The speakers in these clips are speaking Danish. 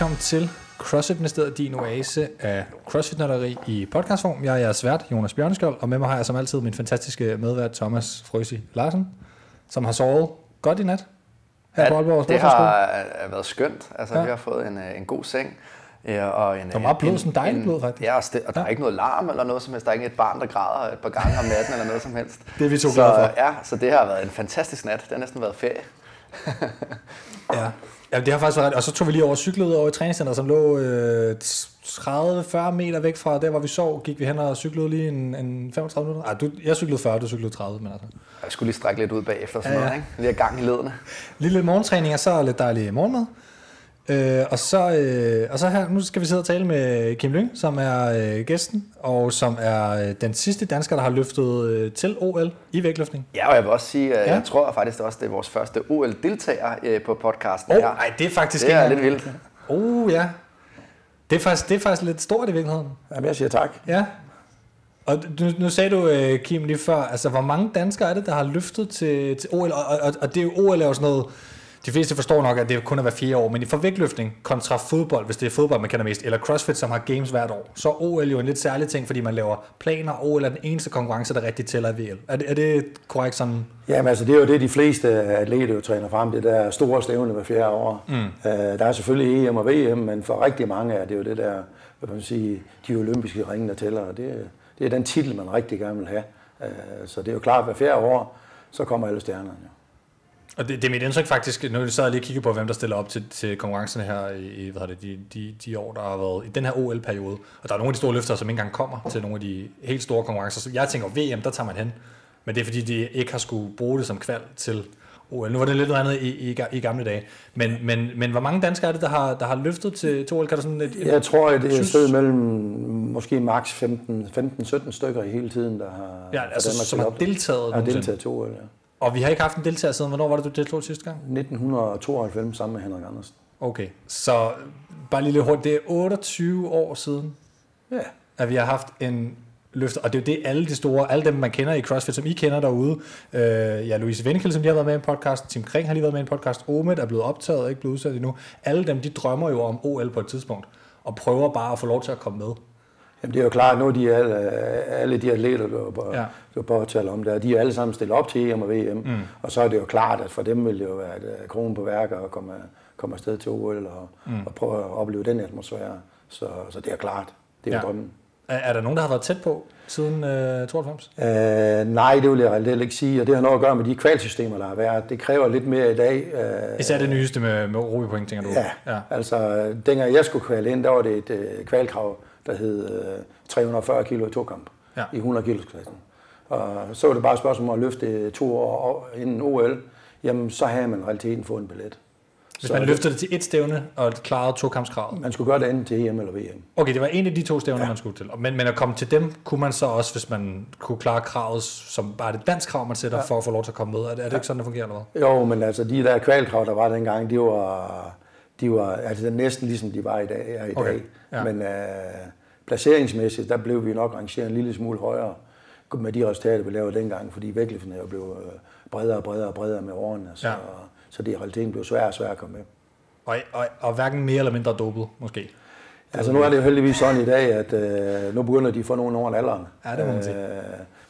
velkommen til CrossFit Ministeriet, din oase af crossfit i podcastform. Jeg er jeres vært, Jonas Bjørnskjold, og med mig har jeg som altid min fantastiske medvært, Thomas Frøsi Larsen, som har sovet godt i nat her ja, på Aalborg Det har øh, været skønt. Altså, ja. vi har fået en, øh, en god seng. Ja, og en, der var blod, sådan dejligt blod faktisk. Ja, og, st- og der ja. er ikke noget larm eller noget som helst. Der er ikke et barn, der græder et par gange om natten eller noget som helst. Det er vi to så, glade for. Ja, så det har været en fantastisk nat. Det har næsten været ferie. ja. Ja, det har faktisk været Og så tog vi lige over cyklet over i træningscenteret, som lå øh, 30-40 meter væk fra der, hvor vi sov. Gik vi hen og cyklede lige en, en 35 minutter. Ah, du, jeg cyklede 40, du cyklede 30. Men altså. Jeg skulle lige strække lidt ud bagefter sådan ja, ja. noget, ikke? Lige gang i ledene. Lille morgentræning, og så lidt dejlig morgenmad. Øh, og, så, øh, og så her, nu skal vi sidde og tale med Kim Lyng, som er øh, gæsten, og som er øh, den sidste dansker, der har løftet øh, til OL i vægtløftning. Ja, og jeg vil også sige, at ja. jeg tror faktisk også, det er vores første OL-deltager øh, på podcasten oh, her. Nej, det er faktisk det er lidt vildt. Oh, ja. Det er, faktisk, det er faktisk lidt stort i virkeligheden. Jamen, jeg siger tak. Ja. Og nu, nu sagde du, øh, Kim, lige før, altså hvor mange danskere er det, der har løftet til, til OL? Og, og, og det er jo OL er jo sådan noget, de fleste forstår nok, at det kun er hver fire år, men i forvægtløftning kontra fodbold, hvis det er fodbold, man kender mest, eller CrossFit, som har games hvert år, så er OL jo en lidt særlig ting, fordi man laver planer. OL er den eneste konkurrence, der rigtig tæller i VL. Er det, er det korrekt sådan? Jamen altså, det er jo det, de fleste atleter jo træner frem, det der store stævne hver fjerde år. Mm. Uh, der er selvfølgelig EM og VM, men for rigtig mange er det jo det der, hvad man sige, de olympiske ringe, der tæller. Det, det er den titel, man rigtig gerne vil have. Uh, så det er jo klart, hver fjerde år, så kommer alle stjernerne. Ja. Og det, det er mit indtryk faktisk, nu sad jeg lige og kigger på, hvem der stiller op til, til konkurrencerne her i hvad det, de, de, de år, der har været i den her OL-periode. Og der er nogle af de store løfter, som ikke engang kommer til nogle af de helt store konkurrencer. Så jeg tænker, VM, der tager man hen. Men det er fordi, de ikke har skulle bruge det som kval til OL. Nu var det lidt noget andet i, i, i gamle dage. Men, men, men hvor mange danskere er det, der har, der har løftet til, til OL? Kan du sådan et, jeg tror, at det er sted mellem måske maks 15-17 stykker i hele tiden, der har, ja, altså, som har deltaget, har deltaget til OL. Ja. Og vi har ikke haft en deltager siden, hvornår var det, du deltog sidste gang? 1992 sammen med Henrik Andersen. Okay, så bare lige lidt hurtigt, det er 28 år siden, ja. at vi har haft en løft, og det er jo det, alle de store, alle dem, man kender i CrossFit, som I kender derude. Øh, ja, Louise Vennekild, som lige har været med i en podcast, Tim Kring har lige været med i en podcast, Omed er blevet optaget og ikke blevet udsat endnu. Alle dem, de drømmer jo om OL på et tidspunkt, og prøver bare at få lov til at komme med. Jamen det er jo klart, nu de alle, alle de atleter, du bare, ja. du bare taler om der, de er alle sammen stillet op til EM og VM, mm. og så er det jo klart, at for dem vil det jo være et øh, kronen på værker at komme, komme afsted til OL og, mm. og prøve at opleve den atmosfære. Så, så det er klart, det er ja. drømmen. Er, er der nogen, der har været tæt på siden øh, 92? Øh, nej, det vil jeg reelt ikke sige, og det har noget at gøre med de kvalsystemer, der har været. Det kræver lidt mere i dag. Øh, Især det nyeste med, med Ruby Point, tænker du? Ja, ja, altså dengang jeg skulle kvæle ind, der var det et øh, kvalkrav, der hed øh, 340 kilo i tokamp ja. i 100 kilos klassen. Og så var det bare et spørgsmål om at løfte to år inden OL, jamen så havde man i realiteten fået en billet. Hvis så man løftede det til et stævne og klarede tokampskravet? Man skulle gøre det enten til EM eller VM. Okay, det var en af de to stævner, ja. man skulle til. Men, men at komme til dem, kunne man så også, hvis man kunne klare kravet, som bare det dansk krav, man sætter ja. for at få lov til at komme med. Er det, er det ja. ikke sådan, det fungerer? Eller hvad? Jo, men altså de der kvalkrav, der var dengang, de var, de var altså, næsten ligesom de var i dag. Er i okay. dag. Ja. Men øh, placeringsmæssigt, der blev vi nok rangeret en lille smule højere med de resultater, vi lavede dengang, fordi vægtløftene jo blev øh, bredere og bredere og bredere med årene, så, ja. så det i realiteten blev svært og svært at komme med. Og, og, og hverken mere eller mindre dopet, måske? Altså nu er det jo heldigvis sådan i dag, at øh, nu begynder de at få nogle over alderen. Ja, det må man sige. Øh,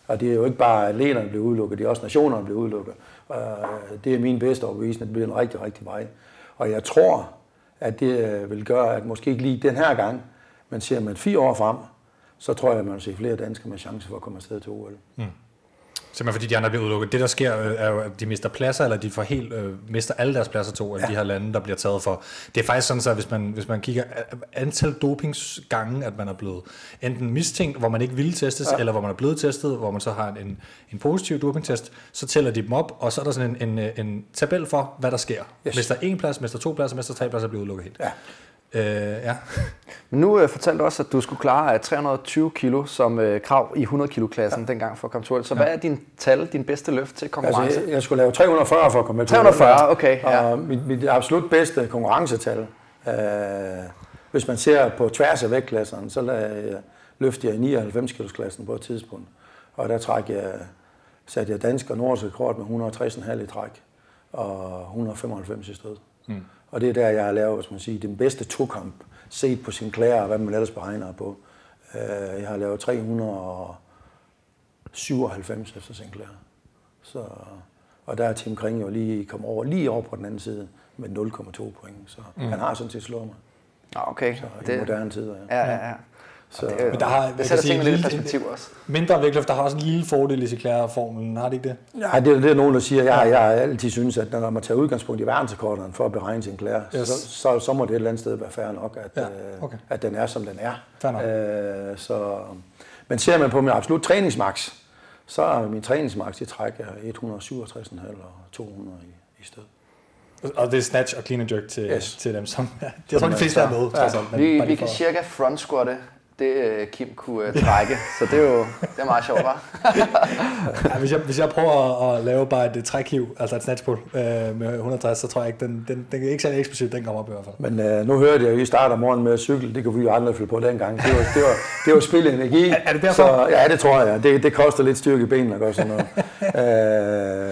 og det er jo ikke bare atleterne, der bliver udelukket, det er også nationerne, der bliver udelukket. Øh, det er min bedste overbevisning, at det bliver en rigtig, rigtig vej. Og jeg tror, at det øh, vil gøre, at måske ikke lige den her gang, men ser man fire år frem, så tror jeg, at man vil se flere danskere med chance for at komme afsted til OL. Mm. Simpelthen fordi de andre bliver udelukket. Det der sker øh, er jo, at de mister pladser, eller de får helt, øh, mister alle deres pladser til OL, ja. de her lande, der bliver taget for. Det er faktisk sådan, så hvis man, hvis man kigger antal dopingsgange, at man er blevet enten mistænkt, hvor man ikke ville testes, ja. eller hvor man er blevet testet, hvor man så har en, en positiv dopingtest, så tæller de dem op, og så er der sådan en, en, en tabel for, hvad der sker. Yes. Hvis der er en plads, hvis der er to pladser, hvis der er tre pladser, bliver udelukket helt. Ja. Øh, ja. Men nu øh, fortalte du også, at du skulle klare 320 øh, kilo som øh, krav i 100 kilo klassen ja. dengang for at komme til. Så ja. hvad er din tal, din bedste løft til konkurrence? Altså, jeg, jeg skulle lave 340 for at komme til 340, okay. Ja. Og mit, mit absolut bedste konkurrencetal, øh, hvis man ser på tværs af vægtklasserne, så jeg, løfte jeg i 99 kilo klassen på et tidspunkt. Og der træk jeg, satte jeg dansk og nordisk rekord med 160,5 i træk og 195 i stød. Mm. Og det er der, jeg har lavet, hvad man sige, den bedste tokamp, set på sin klæder, og hvad man ellers beregner på. Øh, jeg har lavet 397 efter Sinclair. Så, og der er Tim Kring jo lige kommet over, lige over på den anden side med 0,2 point. Så mm. han har sådan set slået mig. Okay. Så i det, moderne tider, ja. Ja, ja, ja. Så, det, men der har, det sætter tingene lidt i perspektiv også. Mindre vægtløft, der har også en lille fordel i Sinclair-formlen, har det ikke det? Ja, det er det, nogen, der siger. Jeg, jeg har altid synes, at når man tager udgangspunkt i verdensrekorderen for at beregne Sinclair, yes. så, så, så, må det et eller andet sted være fair nok, at, ja, øh, okay. at den er, som den er. Fair nok. Øh, så, men ser man på min absolut træningsmax, så er min træningsmax i træk er 167,5 og 200 i, i sted. Og det er snatch og clean and jerk til, yes. til dem, som... Ja, jeg tror, de fleste er med. Ja. Altså, vi, vi kan cirka front squatte det øh, Kim kunne uh, trække. Så det er jo det er meget sjovt, hva'? ja, hvis, jeg, hvis jeg prøver at, at lave bare et trækhiv, altså et snatchpull øh, med 160, så tror jeg ikke, den, den, den er ikke særlig eksplosiv, den kommer op i hvert fald. Men øh, nu hørte jeg, at I starter morgen med at cykle. Det kunne vi jo aldrig følge på dengang. Det var, det var, det var spil energi. Er, er det derfor? Så, ja, det tror jeg. Det, det koster lidt styrke i benene at gøre sådan noget.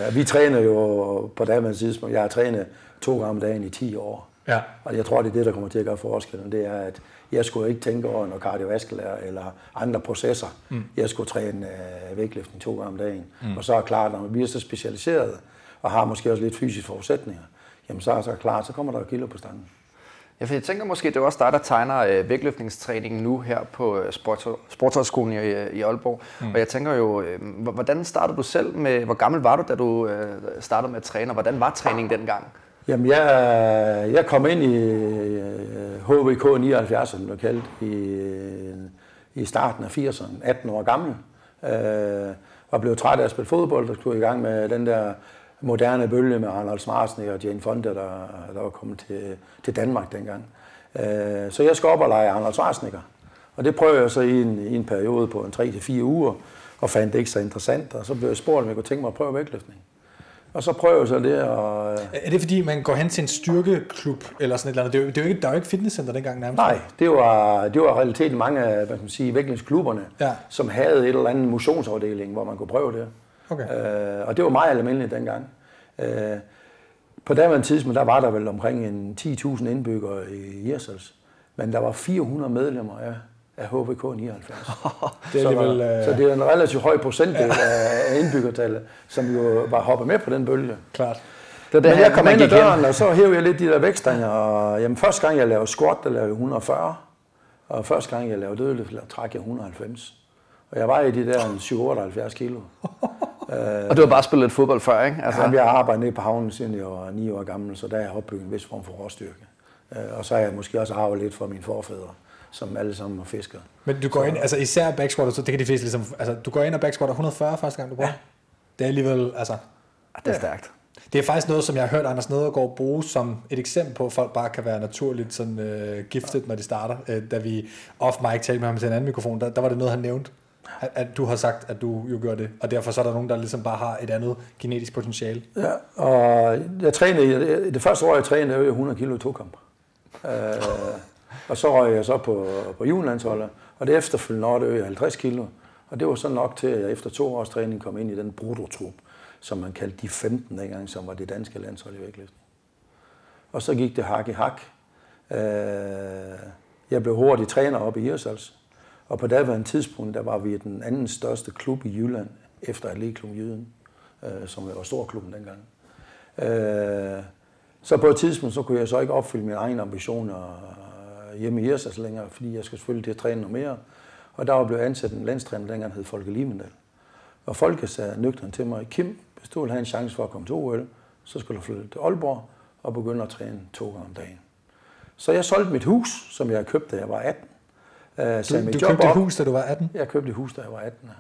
øh, vi træner jo på daværende tidspunkt. Jeg har trænet to gange om dagen i 10 år. Ja. Og jeg tror, det er det, der kommer til at gøre forskellen. Det er, at jeg skulle ikke tænke over noget kardiovaskulær eller andre processer. Mm. Jeg skulle træne øh, vægtløftning to gange om dagen. Mm. Og så er klart, når vi er så specialiseret og har måske også lidt fysiske forudsætninger, jamen så er så klart, så kommer der kilo på stangen. Ja, for jeg tænker måske, det er også dig, der tegner øh, vægtløftningstræningen nu her på øh, Sportshøjskolen i, i Aalborg. Mm. Og jeg tænker jo, øh, hvordan startede du selv med, hvor gammel var du, da du øh, startede med at træne, og hvordan var træningen dengang? Jamen, jeg, jeg kom ind i HVK 79, som det blev kaldt, i, øh, i starten af 80'erne, 18 år gammel. Øh, var blevet træt af at spille fodbold, og skulle i gang med den der moderne bølge med Arnold Schwarzenegger og Jane Fonda, der, der var kommet til, til Danmark dengang. Øh, så jeg skal op og lege Arnold Schwarzenegger. Og det prøvede jeg så i en, i en periode på en 3-4 uger, og fandt det ikke så interessant. Og så blev jeg spurgt, om jeg kunne tænke mig at prøve vægtløftning. Og så prøver jeg så det. Og, er det fordi, man går hen til en styrkeklub eller sådan et eller andet? Det er jo, det er jo ikke, der er jo ikke fitnesscenter dengang nærmest. Nej, det var, det var realiteten mange af hvad man sige, vægtløftsklubberne, ja. som havde et eller andet motionsafdeling, hvor man kunne prøve det. Okay. Øh, og det var meget almindeligt dengang. Øh, på daværende tidspunkt, der var der vel omkring en 10.000 indbyggere i Hirsals. Men der var 400 medlemmer af af HVK 79. det er så, alligevel, øh... så det er en relativt høj procentdel ja. af indbyggertallet, som jo var hoppet med på den bølge. Klart. Det det, Men jeg kom ind ad døren, og så hævde jeg lidt de der vækstanger. Og, jamen, første gang jeg lavede squat, der lavede jeg 140. Og første gang jeg lavede dødløft, der trak jeg 190. Og jeg var i de der 7-78 kilo. og du har bare spillet lidt fodbold før, ikke? Altså... Jamen, jeg har arbejdet nede på havnen, siden jeg var 9 år gammel, så der er jeg opbygget en vis form for råstyrke. Øh, og så har jeg måske også arvet lidt fra mine forfædre som alle sammen har fisket. Men du går så, ind, altså især backsquatter, så det kan de fleste ligesom, altså du går ind og backsquatter 140 første gang du prøver? Ja. Det er alligevel, altså... Det er stærkt. Det er faktisk noget, som jeg har hørt Anders Nedergaard bruge som et eksempel på, at folk bare kan være naturligt sådan, uh, gifted, når de starter. Uh, da vi off-mic talte med ham til en anden mikrofon, der, der var det noget, han nævnte. At, at du har sagt, at du jo gør det, og derfor så er der nogen, der ligesom bare har et andet genetisk potentiale. Ja, og jeg trænede, det første år, jeg trænede, jeg 100 kilo to kamp. Uh, og så røg jeg så på, på julelandsholdet, og det efterfølgende år, det 50 kilo. Og det var så nok til, at jeg efter to års træning kom ind i den brutotrup, som man kaldte de 15 dengang, som var det danske landshold i vægtløftning. Og så gik det hak i hak. Øh, jeg blev hurtigt træner op i Hirsals, og på daværende tidspunkt, der var vi den anden største klub i Jylland, efter Atletklub Jyden, øh, som var stor klubben dengang. Øh, så på et tidspunkt, så kunne jeg så ikke opfylde mine egne ambitioner hjemme i Hirsas længere, fordi jeg skulle selvfølgelig til at træne noget mere. Og der var blevet ansat en landstræner, dengang hed Folke Limendal. Og Folke sagde nøgteren til mig, Kim, hvis du vil have en chance for at komme til OL, så skal du flytte til Aalborg og begynde at træne to gange om dagen. Så jeg solgte mit hus, som jeg købte, da jeg var 18. Uh, du, mit du job købte et hus, da du var 18? Jeg købte et hus, da jeg var 18.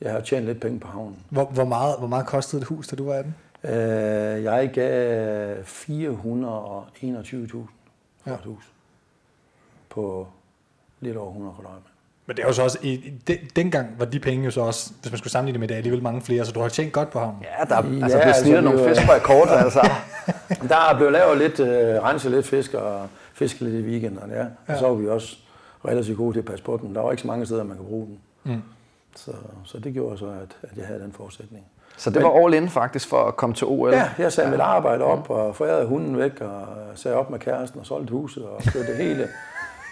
Jeg har tjent lidt penge på havnen. Hvor, hvor, meget, hvor meget kostede et hus, da du var 18? Uh, jeg gav 421.000 for ja. et hus på lidt over 100 kvadratmeter. Men det er jo så også, i, de, dengang var de penge jo så også, hvis man skulle sammenligne det med det, alligevel mange flere, så du har tjent godt på ham. Ja, der er ja, altså, blevet snittet nogle fisk på kort, altså. der er blevet lavet lidt, uh, renset lidt fisk og fiske lidt i weekenderne, ja. ja. Og så var vi også relativt gode til at passe på den. Der var ikke så mange steder, man kan bruge den. Mm. Så, så det gjorde så, at, at jeg havde den forudsætning. Så det var all in faktisk for at komme til OL? Ja, jeg sagde ja. mit arbejde op og forærede hunden væk og sagde op med kæresten og solgte huset og kørte hele,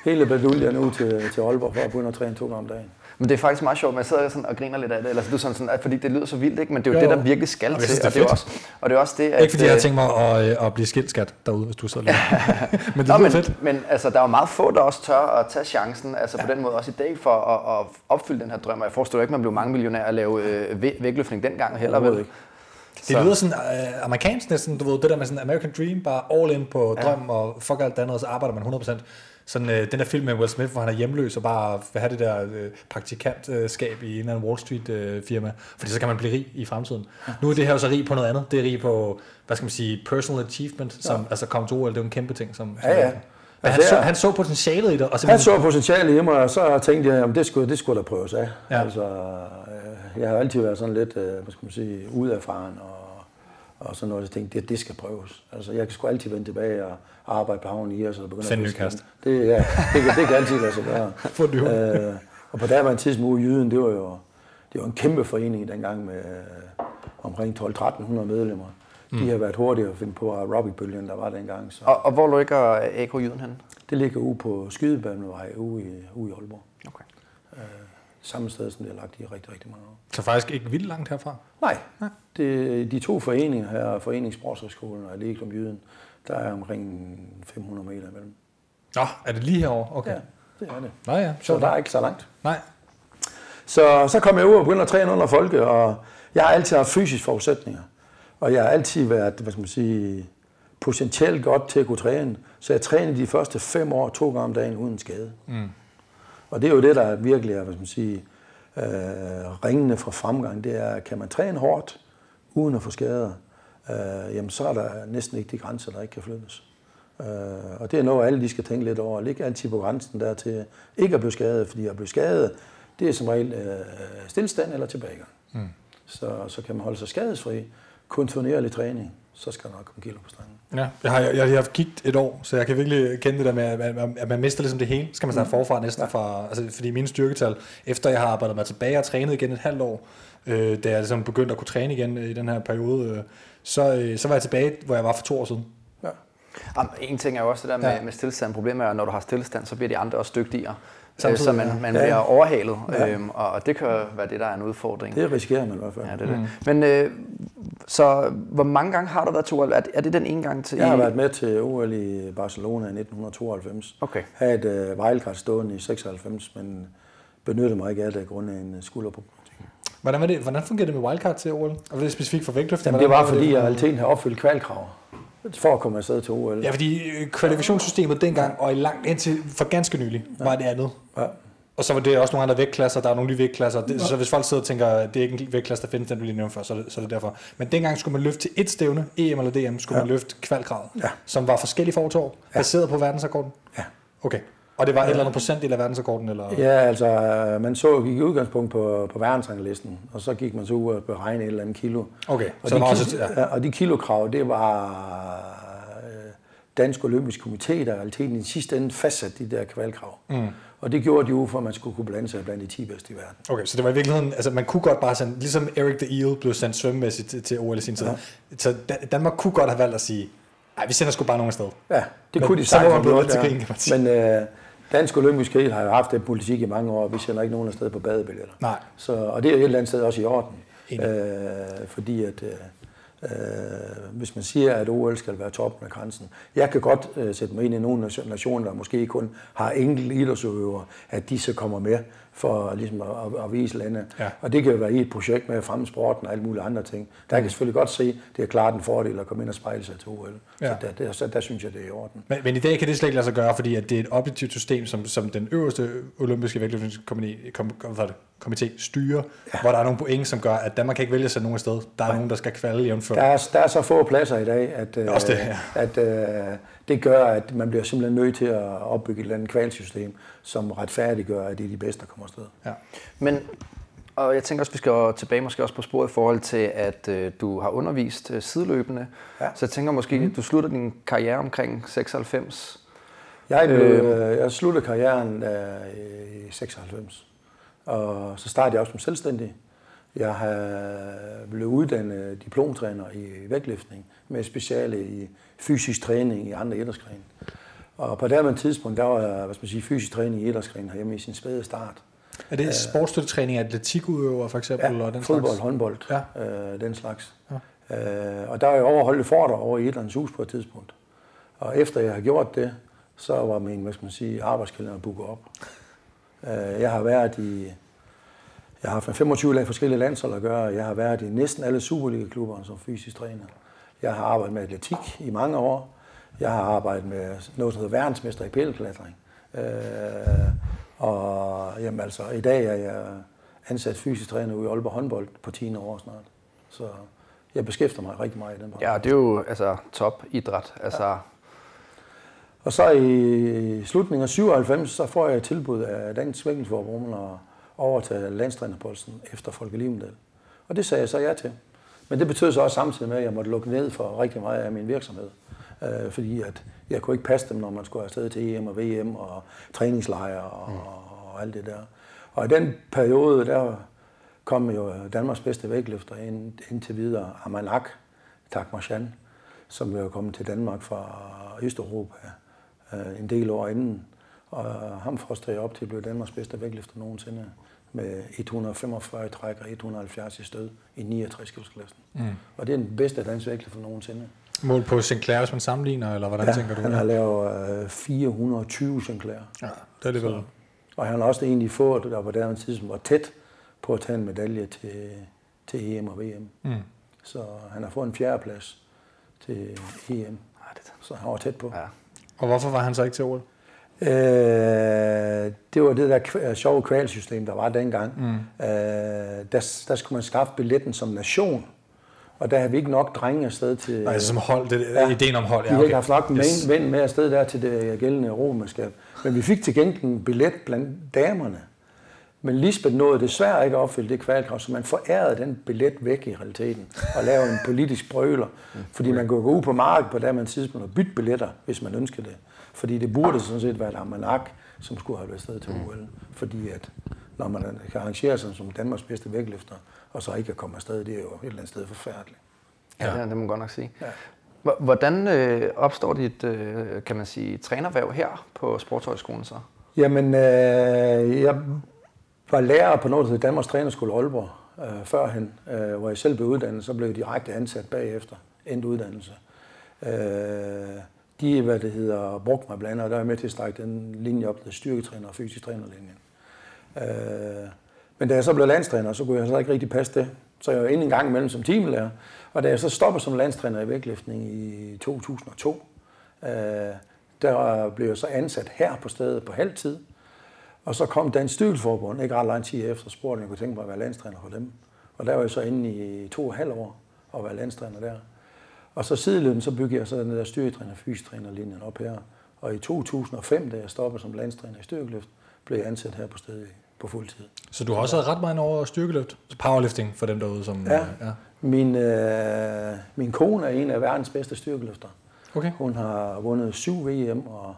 hele baduljen ud til, til Aalborg for at begynde at træne to gange om dagen. Men det er faktisk meget sjovt, man sidder sådan og griner lidt af det, eller så, sådan, sådan, fordi det lyder så vildt, ikke? men det er jo, jo. det, der virkelig skal og til. Det og, det er også, og det er også det, at... Ikke fordi jeg har øh, tænkt mig at, øh, at blive skilskat derude, hvis du sidder lidt. men det er men, fedt. Men altså, der er jo meget få, der også tør at tage chancen, altså ja. på den måde også i dag, for at, at opfylde den her drøm. Og jeg forstår ikke, man blev mange millionær at lave øh, vægtløftning dengang heller, vel? Ikke. Det så. lyder sådan uh, amerikansk næsten, du ved, det der med sådan American Dream, bare all in på drøm, ja. og fuck alt andet, og så arbejder man 100%. Sådan øh, den der film med Will Smith, hvor han er hjemløs og bare vil have det der øh, praktikantskab i en eller anden Wall Street øh, firma, fordi så kan man blive rig i fremtiden. Ja. Nu er det her jo så rig på noget andet. Det er rig på, hvad skal man sige, personal achievement, som ja. altså kom til OL, det er jo en kæmpe ting. Som, ja, ja. Men altså, han, så, han så potentialet i det. Og han så potentialet i mig, og så tænkte jeg, at det skulle, det skulle der prøves af. Ja. Altså, øh, jeg har altid været sådan lidt, øh, hvad skal man sige, udefaren og og sådan noget. Jeg tænkte, det, det skal prøves. Altså, jeg kan sgu altid vende tilbage og arbejde på havnen i os. Og begynde Find at kast. Det, ja, det, kan, det kan altid lade sig gøre. For øh, og på der var en tidspunkt Jyden, det var jo det var en kæmpe forening dengang med øh, omkring 12-1300 medlemmer. Mm. De har været hurtige at finde på aerobic-bølgen, der var dengang. Så. Og, og hvor ligger AK Jyden hen? Det ligger ude på Skydebanevej ude i, ude i Aalborg. Samme sted, som det har lagt i rigtig, rigtig mange år. Så faktisk ikke vildt langt herfra? Nej. Ja. Det, de to foreninger her, Foreningssportshøjskolen og Legiklum Jyden, der er omkring 500 meter imellem. Nå, er det lige herovre? Okay. Ja, det er det. Nej, ja. Så der er ikke så langt. Nej. Så, så kom jeg ud og begyndte at træne under folke, og jeg har altid haft fysiske forudsætninger. Og jeg har altid været, hvad skal man sige, potentielt godt til at kunne træne. Så jeg trænede de første fem år to gange om dagen uden skade. Mm. Og det er jo det, der virkelig er, hvad man sige, øh, ringende fra fremgang. Det er, kan man træne hårdt, uden at få skader, øh, jamen så er der næsten ikke de grænser, der ikke kan flyttes. Øh, og det er noget, alle de skal tænke lidt over. Ligge altid på grænsen der til ikke at blive skadet, fordi at blive skadet, det er som regel øh, stillstand eller tilbagegang. Mm. Så, så kan man holde sig skadesfri, kontinuerlig træning, så skal der nok komme kilo på strangen. Ja, jeg har, jeg, jeg har kigget et år, så jeg kan virkelig kende det der med, at man, at man mister ligesom det hele. Skal man starte mm. forfra næsten fra, altså fordi mine styrketal, efter jeg har arbejdet mig tilbage og trænet igen et halvt år, øh, da jeg ligesom begyndte at kunne træne igen i den her periode, øh, så, øh, så var jeg tilbage, hvor jeg var for to år siden. Ja. Jamen, en ting er jo også det der med, ja. med stillestand. Problemet er, at når du har stillestand, så bliver de andre også dygtigere. Samtidig, så man, man ja. bliver overhalet, ja. øhm, og det kan være det, der er en udfordring. Det risikerer man i hvert fald. Ja, det er mm. det. Men øh, så hvor mange gange har du været til OL? Er det, er det den ene gang til? Jeg har været med til OL i Barcelona i 1992. Okay. Havde et uh, wildcard stående i 96, men benyttede mig ikke af det grund af en skulderproblem. Hvordan, var det, hvordan fungerer det med wildcard til OL? Og det er specifikt for vægtløft? Jamen, det var, fordi jeg altid har opfyldt kvalkrav for at komme afsted til OL. Ja, fordi øh, kvalifikationssystemet dengang, og i langt indtil for ganske nylig, ja. var det andet. Ja. Og så var det også nogle andre vægtklasser, der er nogle nye vægtklasser. Det, ja. Så hvis folk sidder og tænker, at det er ikke en vægtklasse, der findes, den du lige nævnte før, så er, det, så er det derfor. Men dengang skulle man løfte til et stævne, EM eller DM, skulle ja. man løfte kvalgrad, ja. som var forskellige for år, ja. baseret på verdensrekorden. Ja. Okay. Og det var et eller andet procentdel af verdensrekorden? Eller? Ja, altså man så gik i udgangspunkt på, på verdensranglisten, og så gik man så ud og beregne et eller andet kilo. Okay, og så de, var også, ja. og de kilokrav, det var øh, Dansk Olympisk Komité, der i realiteten i sidste ende fastsatte de der kvalkrav. Mm. Og det gjorde de jo, for at man skulle kunne blande sig blandt de 10 bedste i verden. Okay, så det var i virkeligheden, altså man kunne godt bare sende, ligesom Eric the Eel blev sendt svømmemæssigt til, OL i sin tid. Ja. Så Danmark kunne godt have valgt at sige, nej, vi sender sgu bare nogen afsted. Ja, det Men kunne de sagtens have gjort, til grin, ja. Men øh, Dansk Olympisk Hold har jo haft den politik i mange år, vi sender ikke nogen afsted på badebilletter. Nej. Så, og det er jo et eller andet sted også i orden. Øh, fordi at... Øh, Øh, hvis man siger, at OL skal være toppen af grænsen. Jeg kan godt øh, sætte mig ind i nogle nationer, der måske kun har enkelte idrætsøvere, at de så kommer med for ligesom at, at, vise landet. Ja. Og det kan jo være i et projekt med at fremme sporten og alle mulige andre ting. Der kan jeg selvfølgelig godt se, det er klart en fordel at komme ind og spejle sig til OL. Ja. Så, der, der, så der synes jeg, det er i orden. Men, men i dag kan det slet ikke lade sig gøre, fordi at det er et objektivt system, som, som den øverste olympiske vægtløftningskomité styrer, ja. hvor der er nogle point, som gør, at Danmark kan ikke vælge sig nogen sted. Der er Nej. nogen, der skal kvalde jævnfør. Der er, der er så få pladser i dag, at, Også det, ja. at, at det gør, at man bliver simpelthen nødt til at opbygge et eller andet kvalsystem, som retfærdiggør, at det er de bedste, der kommer afsted. Ja. Men og jeg tænker også, at vi skal tilbage måske også på sporet i forhold til, at øh, du har undervist øh, sideløbende. Ja. Så jeg tænker måske, mm. du slutter din karriere omkring 96. Jeg, blev, øh, jeg sluttede karrieren øh, i 96. Og så startede jeg også som selvstændig. Jeg har blevet uddannet diplomtræner i vægtløftning med speciale i fysisk træning i andre idrætsgrene. Og på det tidspunkt, der var jeg, hvad skal man sige, fysisk træning i idrætsgrene herhjemme i sin spæde start. Er det sportsstøttetræning af atletikudøvere for eksempel? Ja, og den fodbold, slags? håndbold, ja. øh, den slags. Ja. Øh, og der er jeg overholdt foredrag over i et eller andet hus på et tidspunkt. Og efter jeg har gjort det, så var min, hvad skal man sige, arbejdskalender booket op. Øh, jeg har været i, jeg har haft 25 forskellige landshold at gøre. Jeg har været i næsten alle Superliga-klubber som fysisk træner. Jeg har arbejdet med atletik i mange år. Jeg har arbejdet med noget, der hedder verdensmester i pæleklatring. Øh, og jamen, altså, i dag er jeg ansat fysisk træner ude i Aalborg håndbold på 10 år snart. Så jeg beskæftiger mig rigtig meget i den Ja, det er jo altså top idræt. Altså, ja. Og så i slutningen af 97, så får jeg et tilbud af Dansk Svækningsforbund og overtage landstrænerposten efter Folke Livendal. Og det sagde jeg så ja til. Men det betød så også samtidig med, at jeg måtte lukke ned for rigtig meget af min virksomhed. Øh, fordi at jeg kunne ikke passe dem, når man skulle afsted til EM og VM og træningslejre og, mm. og alt det der. Og i den periode, der kom jo Danmarks bedste vægtløfter ind, indtil videre, Amanak Takmashan, som jo kommet til Danmark fra Østeuropa øh, en del år inden. Og ham frostede jeg op til at blive Danmarks bedste vægtløfter nogensinde med 145 træk og 170 i stød i 69 klassen. Mm. Og det er den bedste dansk vægtløfter nogensinde. Mål på Sinclair, hvis man sammenligner, eller hvordan ja, tænker du? han har lavet øh, 420 Sinclair. Ja, det er det vel. Og han har også egentlig fået, der på det tidspunkt var tæt på at tage en medalje til, til EM og VM. Mm. Så han har fået en fjerdeplads til EM. Så han var tæt på. Ja. Og hvorfor var han så ikke til OL? Øh, det var det der sjove kvalsystem, der var dengang. Mm. Øh, der, der skulle man skaffe billetten som nation. Og der havde vi ikke nok drenge afsted til... Nej, altså som hold, det ja, ideen om hold. Ja, okay. Vi havde ikke haft nok yes. ven med afsted der til det gældende europamesterskab. Men vi fik til gengæld en billet blandt damerne. Men Lisbeth nåede desværre ikke at opfylde det kvalkrav, så man forærede den billet væk i realiteten og lavede en politisk brøler. Fordi man kunne gå ud på markedet på det man tidspunkt og bytte billetter, hvis man ønskede det. Fordi det burde sådan set være et almanak, som skulle have været afsted til OL. Fordi at når man kan arrangere sig som Danmarks bedste vægtløfter, og så ikke kan komme afsted, det er jo et eller andet sted forfærdeligt. Ja, ja det må man godt nok sige. Ja. Hvordan øh, opstår dit, øh, kan man sige, trænervæv her på Sportshøjskolen så? Jamen, øh, jeg var lærer på noget, der hedder Danmarks Trænerskole Aalborg øh, førhen, øh, hvor jeg selv blev uddannet, så blev jeg direkte ansat bagefter, endt uddannelse. Øh, de, hvad det hedder, brugte mig blandt andet, og der er med til at strække den linje op, der styrketræner og fysisk trænerlinjen. Øh, men da jeg så blev landstræner, så kunne jeg så ikke rigtig passe det. Så jeg var inde en gang imellem som teamlærer. Og da jeg så stoppede som landstræner i vægtløftning i 2002, øh, der blev jeg så ansat her på stedet på halvtid. Og så kom Dansk Styrkelforbund, ikke ret lang tid efter, og spurgte, om jeg kunne tænke mig at være landstræner for dem. Og der var jeg så inde i to og halv år og være landstræner der. Og så sideløbende, så byggede jeg så den der styrketræner, fystrænerlinjen op her. Og i 2005, da jeg stoppede som landstræner i styrkeløft, blev jeg ansat her på stedet på fuld tid. Så du har også ret meget over styrkeløft? Powerlifting for dem derude? Som, ja. ja. Min, øh, min kone er en af verdens bedste styrkeløfter. Okay. Hun har vundet syv VM og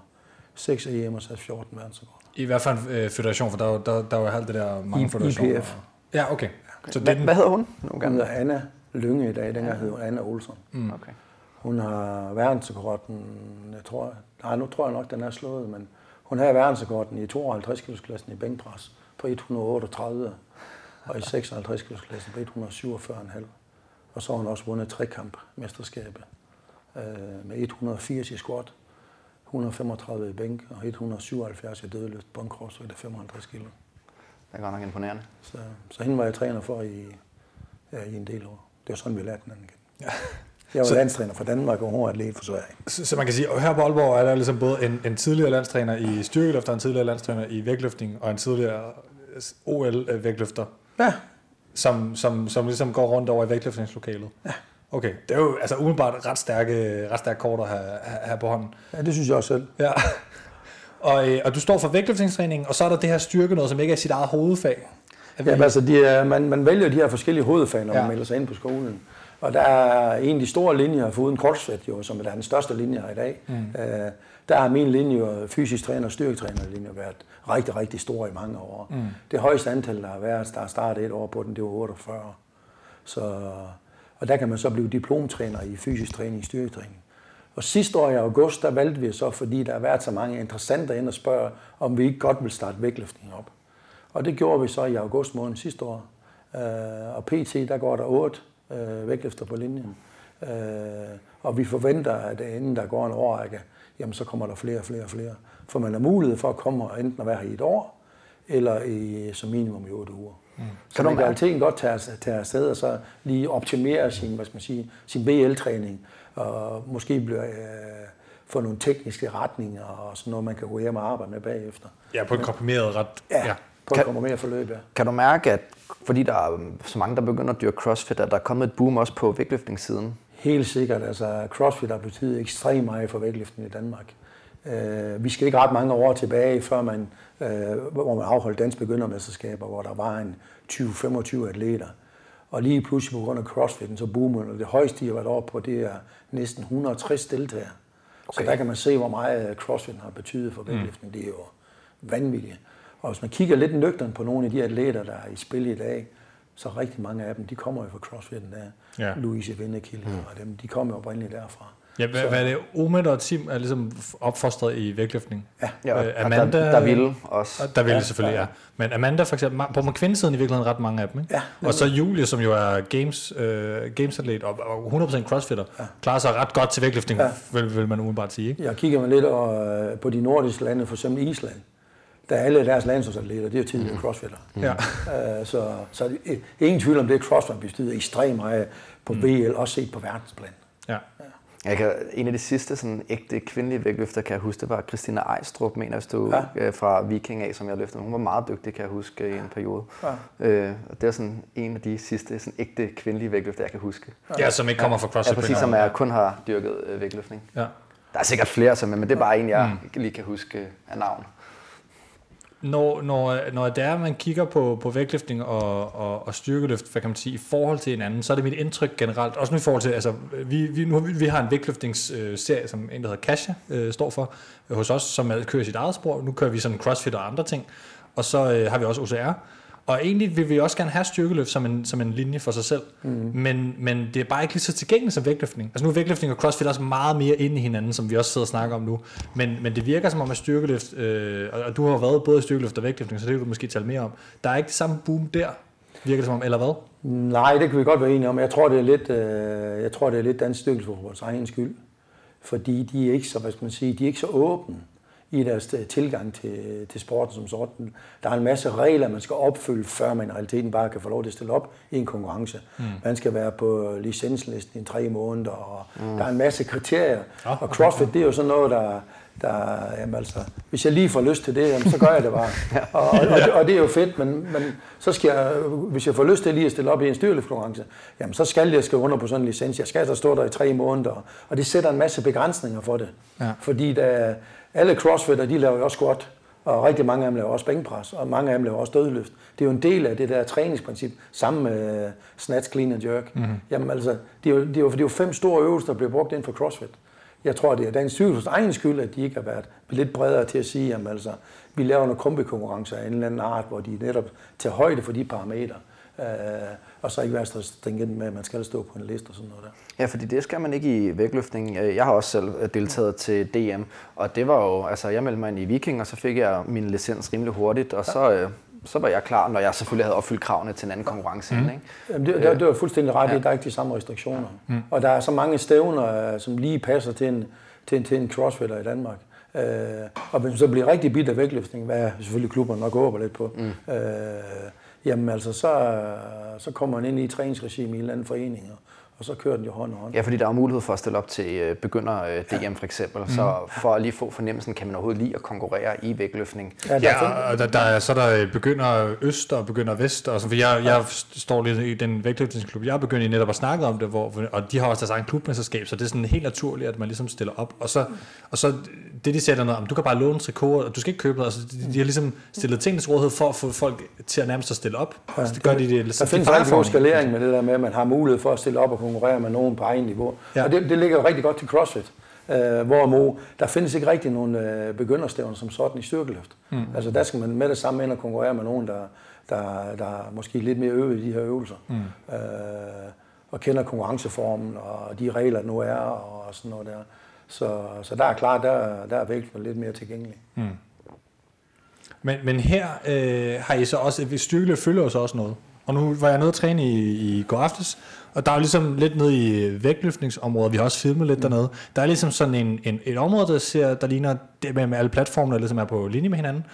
seks EM og sat 14 verdensrekorder. I hvert fald øh, federation, for der, der, der var alt det der mange federationer. IPF. Ja, okay. okay. Så det den... Hvad hedder hun? Hun hedder Anna Lynge i dag. Dengang ja. hedder hun Anna Olsson. Mm. Okay. Hun har verdensrekorden, jeg tror, nej, nu tror jeg nok, den er slået, men hun har verdensrekorden i 52 kg klassen i bænkpres på 138, og i 56 kg klassen på 147,5. Og så har hun også vundet trekamp mesterskabet øh, med 180 i squat, 135 i bænk og 177 i dødeløft, bundcrossfit af 55 kg. Det er godt nok imponerende. Så, så hende var jeg træner for i, ja, i en del år. Det var sådan, vi lærte den anden igen. Ja. Jeg var så, landstræner for Danmark, og hun var atlet for Sverige. Så, så man kan sige, at her på Aalborg er der ligesom både en, en tidligere landstræner i styrkeløfter, en tidligere landstræner i vægtløftning, og en tidligere OL-vægtløfter. Ja. Som, som, som ligesom går rundt over i vægtløftningslokalet. Ja. Okay, det er jo altså umiddelbart ret stærke, ret stærke kort at have, have på hånden. Ja, det synes jeg også selv. Ja. Og, øh, og du står for vægtløftningstræning, og så er der det her styrke noget, som ikke er sit eget hovedfag. Ja, altså de er, man, man vælger de her forskellige hovedfag, når ja. man melder sig ind på skolen. Og der er en af de store linjer, for uden CrossFit, jo, som er den største linje i dag, mm. øh, der har min linje, fysisk træner og styrketrænerlinje, været rigtig, rigtig stor i mange år. Mm. Det højeste antal, der har været, der har startet et år på den, det var 48. Så, og der kan man så blive diplomtræner i fysisk træning og styrketræning. Og sidste år i august, der valgte vi så, fordi der har været så mange interessante ind og spørge, om vi ikke godt vil starte vægtløftning op. Og det gjorde vi så i august måned sidste år. Øh, og PT, der går der otte øh, vægtløfter på linjen. Øh, og vi forventer, at inden der går en årrække, jamen så kommer der flere og flere og flere. For man har mulighed for at komme og enten at være her i et år, eller i, som minimum i otte uger. Mm. Så man kan altid godt tage, tage afsted og så lige optimere sin, hvad skal man sige, sin VL-træning, og måske bliver, øh, få nogle tekniske retninger og sådan noget, man kan gå hjem og arbejde med bagefter. Ja, på en komprimeret ret. Ja, ja. På et komprimeret forløb, ja. Kan du mærke, at fordi der er så mange, der begynder at dyrke CrossFit, at der er kommet et boom også på vægtløftningssiden? Helt sikkert. Altså, CrossFit har betydet ekstremt meget for vægtløftning i Danmark. Uh, vi skal ikke ret mange år tilbage, før man, uh, hvor man afholdt dansk begyndermesterskaber, hvor der var en 20-25 atleter. Og lige pludselig på grund af CrossFit, så boomer og det højeste, de har været oppe på, det er næsten 160 deltagere. Okay. Så der kan man se, hvor meget CrossFit har betydet for vægtløftning. Mm. Det er jo vanvittigt. Og hvis man kigger lidt nøgteren på nogle af de atleter, der er i spil i dag, så rigtig mange af dem, de kommer jo fra CrossFit der. Ja. Louise Vindekilde mm. og dem, de kommer jo oprindeligt derfra. Ja, hvad, hvad er det? Omid og Tim er ligesom opfostret i vægtløftning. Ja, ja øh, Amanda, der, der vil også. Der vil ja, selvfølgelig, ja. ja. Men Amanda for eksempel, på kvindesiden i virkeligheden ret mange af dem. Ikke? Ja, og så Julie, som jo er games, øh, gamesatlet og, og 100% crossfitter, ja. klarer sig ret godt til vægtløftning, ja. vil, vil man umiddelbart sige. Ikke? Jeg kigger mig lidt over, øh, på de nordiske lande, for eksempel Island der er alle deres landsholdsatleter, det er tidligere mm. crossfitter. Ja. Uh, så, så det, ingen tvivl om det, crossfit betyder ekstremt meget på mm. VL, også set på verdensplan. Ja. ja. Jeg kan, en af de sidste sådan, ægte kvindelige vægtløfter, kan jeg huske, det var Christina Ejstrup, mener jeg stod ja. øh, fra Viking af, som jeg løftede. Hun var meget dygtig, kan jeg huske, i en periode. Ja. Øh, det er sådan en af de sidste sådan, ægte kvindelige vægtløfter, jeg kan huske. Ja, som ikke kommer fra CrossFit. Ja, præcis, som jeg kun har dyrket øh, vægtløftning. Ja. Der er sikkert flere, som, men det er bare en, jeg mm. lige kan huske øh, af navn når, når, når det er, man kigger på, på vægtløftning og, og, og styrkeløft, hvad kan man sige, i forhold til hinanden, så er det mit indtryk generelt, også nu i forhold til, altså, vi, vi, nu, vi har en vægtløftningsserie, som en, der hedder Kasia, øh, står for, øh, hos os, som kører sit eget spor. Nu kører vi sådan crossfit og andre ting, og så øh, har vi også OCR, og egentlig vil vi også gerne have styrkeløft som en, som en linje for sig selv. Mm. Men, men det er bare ikke lige så tilgængeligt som vægtløftning. Altså nu er vægtløftning og crossfit også meget mere inde i hinanden, som vi også sidder og snakker om nu. Men, men det virker som om at styrkeløft, øh, og du har været både styrkeløft og vægtløftning, så det kan du måske tale mere om. Der er ikke det samme boom der, virker det som om, eller hvad? Nej, det kan vi godt være enige om. Jeg tror, det er lidt, øh, jeg tror, det er lidt dansk styrkelse for vores egen skyld. Fordi de er ikke så, hvad skal man sige, de er ikke så åbne i deres øh, tilgang til, til sporten som sådan. Der er en masse regler, man skal opfylde, før man i realiteten bare kan få lov til at stille op i en konkurrence. Mm. Man skal være på licenslisten i tre måneder, og mm. der er en masse kriterier. Oh, og CrossFit, det er jo sådan noget, der, der jamen altså, hvis jeg lige får lyst til det, jamen, så gør jeg det bare. og, og, og, og det er jo fedt, men, men så skal jeg, hvis jeg får lyst til lige at stille op i en styrkeløftkonkurrence, jamen så skal jeg skrive under på sådan en licens. Jeg skal altså stå der i tre måneder, og det sætter en masse begrænsninger for det. Ja. Fordi der, alle crossfitter, de laver jo også squat, og rigtig mange af dem laver også bænkpres, og mange af dem laver også dødløft. Det er jo en del af det der træningsprincip, sammen med snatch, clean and jerk. Mm-hmm. Jamen altså, det er, jo, det, er jo, det er jo fem store øvelser, der bliver brugt inden for CrossFit. Jeg tror, det er dansk cyklus egen skyld, at de ikke har været lidt bredere til at sige, at altså, vi laver nogle kombikonkurrencer af en eller anden art, hvor de netop tager højde for de parametre. Øh, og så ikke være så stringent med, at man skal stå på en liste og sådan noget der. Ja, fordi det skal man ikke i vægtløftning. Jeg har også selv deltaget til DM, og det var jo, altså jeg meldte mig ind i Viking, og så fik jeg min licens rimelig hurtigt, og så, øh, så var jeg klar, når jeg selvfølgelig havde opfyldt kravene til en anden konkurrence. Mm. Ikke? Jamen det, det, det var fuldstændig ret, ja. der er ikke de samme restriktioner. Mm. Og der er så mange stævner, som lige passer til en, til en, til en crossfitter i Danmark. Øh, og hvis man så bliver rigtig bit af vægtløftning, hvad selvfølgelig klubberne nok håber lidt på, mm. øh, jamen altså, så, så kommer man ind i træningsregime i en eller anden forening, og, og så kører den jo hånd i hånd. Ja, fordi der er mulighed for at stille op til øh, begynder øh, DM ja. for eksempel, så mm. for at lige få fornemmelsen, kan man overhovedet lide at konkurrere i vægtløftning. Ja, der ja og der, der er, så der begynder øst og begynder vest, og så, for jeg, jeg står lidt i den vægtløftningsklub, jeg er begyndt netop at snakke om det, hvor, og de har også deres egen klubmesterskab, så det er sådan helt naturligt, at man ligesom stiller op, og så, og så det de sætter noget om, du kan bare låne trikot, og du skal ikke købe noget, altså de, de har ligesom stillet ting til rådighed for at få folk til at nærmest at stille op. Ja, så det gør de det. Der findes god skalering med det der med, at man har mulighed for at stille op og konkurrere med nogen på egen niveau. Ja. Og det, det ligger jo rigtig godt til CrossFit. Øh, hvorimod, der findes ikke rigtig nogen øh, begynderstævner som sådan i styrkeløft. Mm. Altså der skal man med det samme ind og konkurrere med nogen, der, der, der er måske lidt mere øvet i de her øvelser. Mm. Øh, og kender konkurrenceformen og de regler, der nu er og sådan noget der. Så, så der er klart, der, der er vægten lidt mere tilgængelig. Mm. Men, men her øh, har I så også, styrkeløft følger så også noget. Og nu var jeg nede at træne i, i går aftes, og der er ligesom lidt nede i vægtløftningsområdet, vi har også filmet lidt mm. dernede. Der er ligesom sådan en, en, et område, der, ser, der ligner det med, med alle platformene, der ligesom er på linje med hinanden.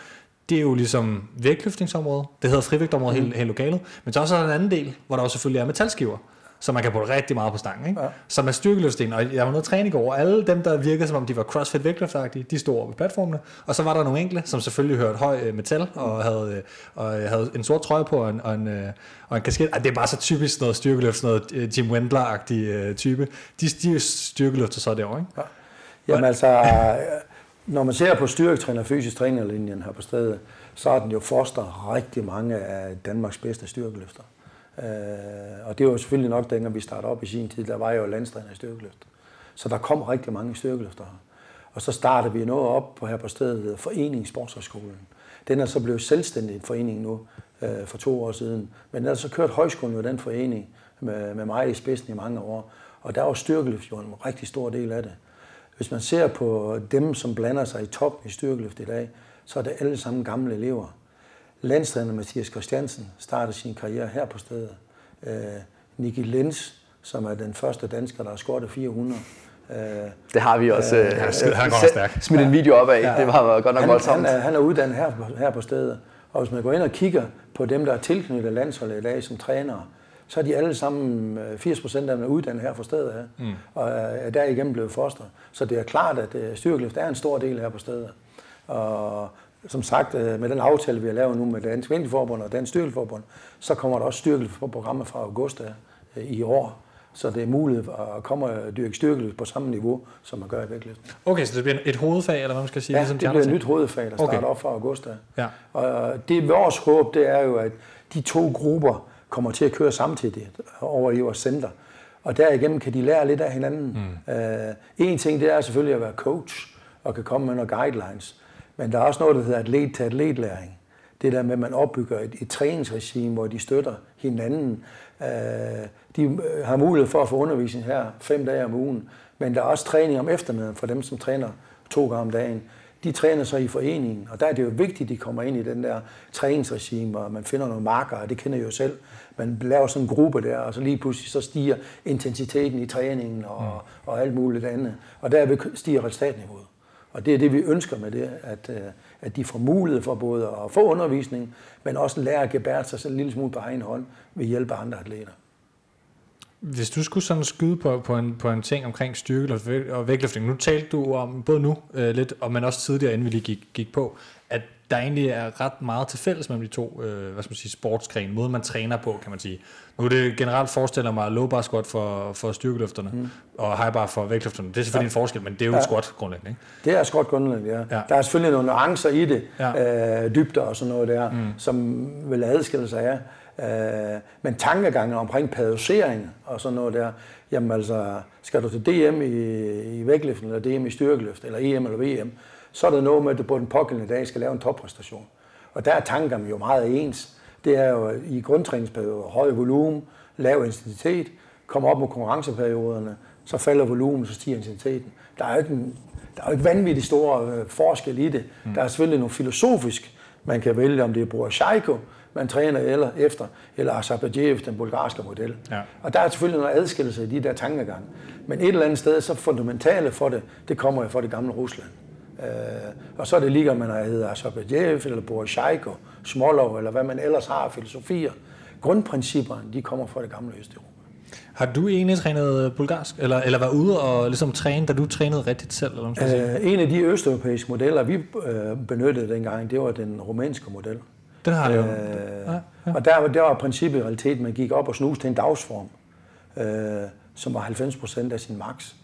Det er jo ligesom vægtløftningsområdet. Det hedder frivægtområdet mm. hele, hele lokalet. Men så er også en anden del, hvor der også selvfølgelig er metalskiver så man kan putte rigtig meget på stangen. Ikke? Ja. Som er styrkeløftsten. Og jeg var i går, og alle dem, der virkede som om de var crossfit vægtløftagtige, de stod over på platformene. Og så var der nogle enkle, som selvfølgelig hørte høj øh, metal, og havde, øh, og havde en sort trøje på, og en, og en, øh, og en kasket. det er bare så typisk noget styrkeløft, sådan noget Jim Wendler-agtig type. De, de styrkeløfter så derovre, ikke? Ja. Jamen altså, når man ser på styrketræner og fysisk trænerlinjen her på stedet, så er den jo foster rigtig mange af Danmarks bedste styrkeløfter. Øh, og det var selvfølgelig nok, dengang vi startede op i sin tid, der var jo landstræner i styrkeløft. Så der kom rigtig mange styrkeløfter. Og så startede vi noget op på her på stedet, Forening Sportshøjskolen. Den er så blevet selvstændig en forening nu øh, for to år siden. Men den har så kørt højskolen jo den forening med, med mig i spidsen i mange år. Og der var styrkeløft jo en rigtig stor del af det. Hvis man ser på dem, som blander sig i toppen i styrkeløft i dag, så er det alle sammen gamle elever. Landstræner Mathias Christiansen startede sin karriere her på stedet. Øh, Niki Lenz, som er den første dansker, der har scoret 400. Øh, det har vi også. Øh, øh, han. Smidt en video op af. Ja, det var godt nok han, voldsomt. Han er, han er uddannet her, her på stedet. Og hvis man går ind og kigger på dem, der er tilknyttet landsholdet i dag som trænere, så er de alle sammen, 80 øh, procent af dem er uddannet her på stedet her, mm. og er derigennem blevet foster. Så det er klart, at øh, styrkeløft er en stor del her på stedet. Og som sagt, øh, med den aftale, vi har lavet nu med Dansk Vinterforbund og Dansk Styrkelforbund, så kommer der også styrkelse på programmet fra august øh, i år. Så det er muligt at komme og dyrke styrkeløft på samme niveau, som man gør i vægtløft. Okay, så det bliver et hovedfag, eller hvad man skal sige? Ja, ligesom det bliver et nyt hovedfag, der starter okay. op fra august. Ja. Og det vores håb, det er jo, at de to grupper kommer til at køre samtidig over i vores center. Og derigennem kan de lære lidt af hinanden. Mm. Uh, en ting, det er selvfølgelig at være coach og kan komme med nogle guidelines. Men der er også noget, der hedder atlet til atletlæring. Det der med, at man opbygger et, et træningsregime, hvor de støtter hinanden. Øh, de øh, har mulighed for at få undervisning her fem dage om ugen, men der er også træning om eftermiddagen for dem, som træner to gange om dagen. De træner så i foreningen, og der er det jo vigtigt, at de kommer ind i den der træningsregime, og man finder nogle marker, og det kender jeg jo selv. Man laver sådan en gruppe der, og så lige pludselig så stiger intensiteten i træningen og, mm. og alt muligt andet. Og derved stiger resultatniveauet. Og det er det, vi ønsker med det, at, øh, at de får mulighed for både at få undervisning, men også lære at gebære sig selv en lille smule på egen hånd ved hjælp af andre atleter. Hvis du skulle sådan skyde på, på, en, på en ting omkring styrke og vægtløftning, nu talte du om, både nu øh, lidt, og men også tidligere, inden vi lige gik, gik på, at der egentlig er ret meget til fælles mellem de to øh, hvad skal man sige, sportsgrene, måden man træner på, kan man sige. Nu er det generelt forestiller mig low bar squat for, for styrkeløfterne, mm. og high bar for vægtløfterne. Det er selvfølgelig ja. en forskel, men det er jo ja. et squat grundlæggende. Ikke? Det er squat grundlæggende, ja. ja. Der er selvfølgelig nogle nuancer i det, ja. øh, dybder og sådan noget der, mm. som vil adskille sig af. Øh, men tankegangen omkring padosering og sådan noget der, jamen altså, skal du til DM i, i vægtløften, eller DM i styrkeløft, eller EM eller VM, så er der noget med, at du på den pågældende dag skal lave en toppræstation. Og der er tankerne jo meget ens. Det er jo i grundtræningsperioder høj volumen, lav intensitet, kommer op med konkurrenceperioderne, så falder volumen, så stiger intensiteten. Der er jo ikke, en, der er jo ikke vanvittigt store øh, forskel i det. Mm. Der er selvfølgelig noget filosofisk, man kan vælge, om det er Boroshaiko, man træner eller efter, eller Asabajev, den bulgarske model. Ja. Og der er selvfølgelig noget adskillelse i de der tankegange. Men et eller andet sted, så fundamentale for det, det kommer jo fra det gamle Rusland. Øh, og så er det lige, om man hedder Asabajev, eller Boroshaiko, Smolov, eller hvad man ellers har af filosofier. Grundprincipperne, de kommer fra det gamle Østeuropa. Har du egentlig trænet bulgarsk, eller, eller var ude og ligesom træne, da du trænede rigtigt selv? Eller øh, en af de østeuropæiske modeller, vi øh, benyttede dengang, det var den rumænske model. Den har det jo. Øh, ja, ja. Og der, der var princippet i realiteten, man gik op og snus til en dagsform, øh, som var 90 procent af sin max.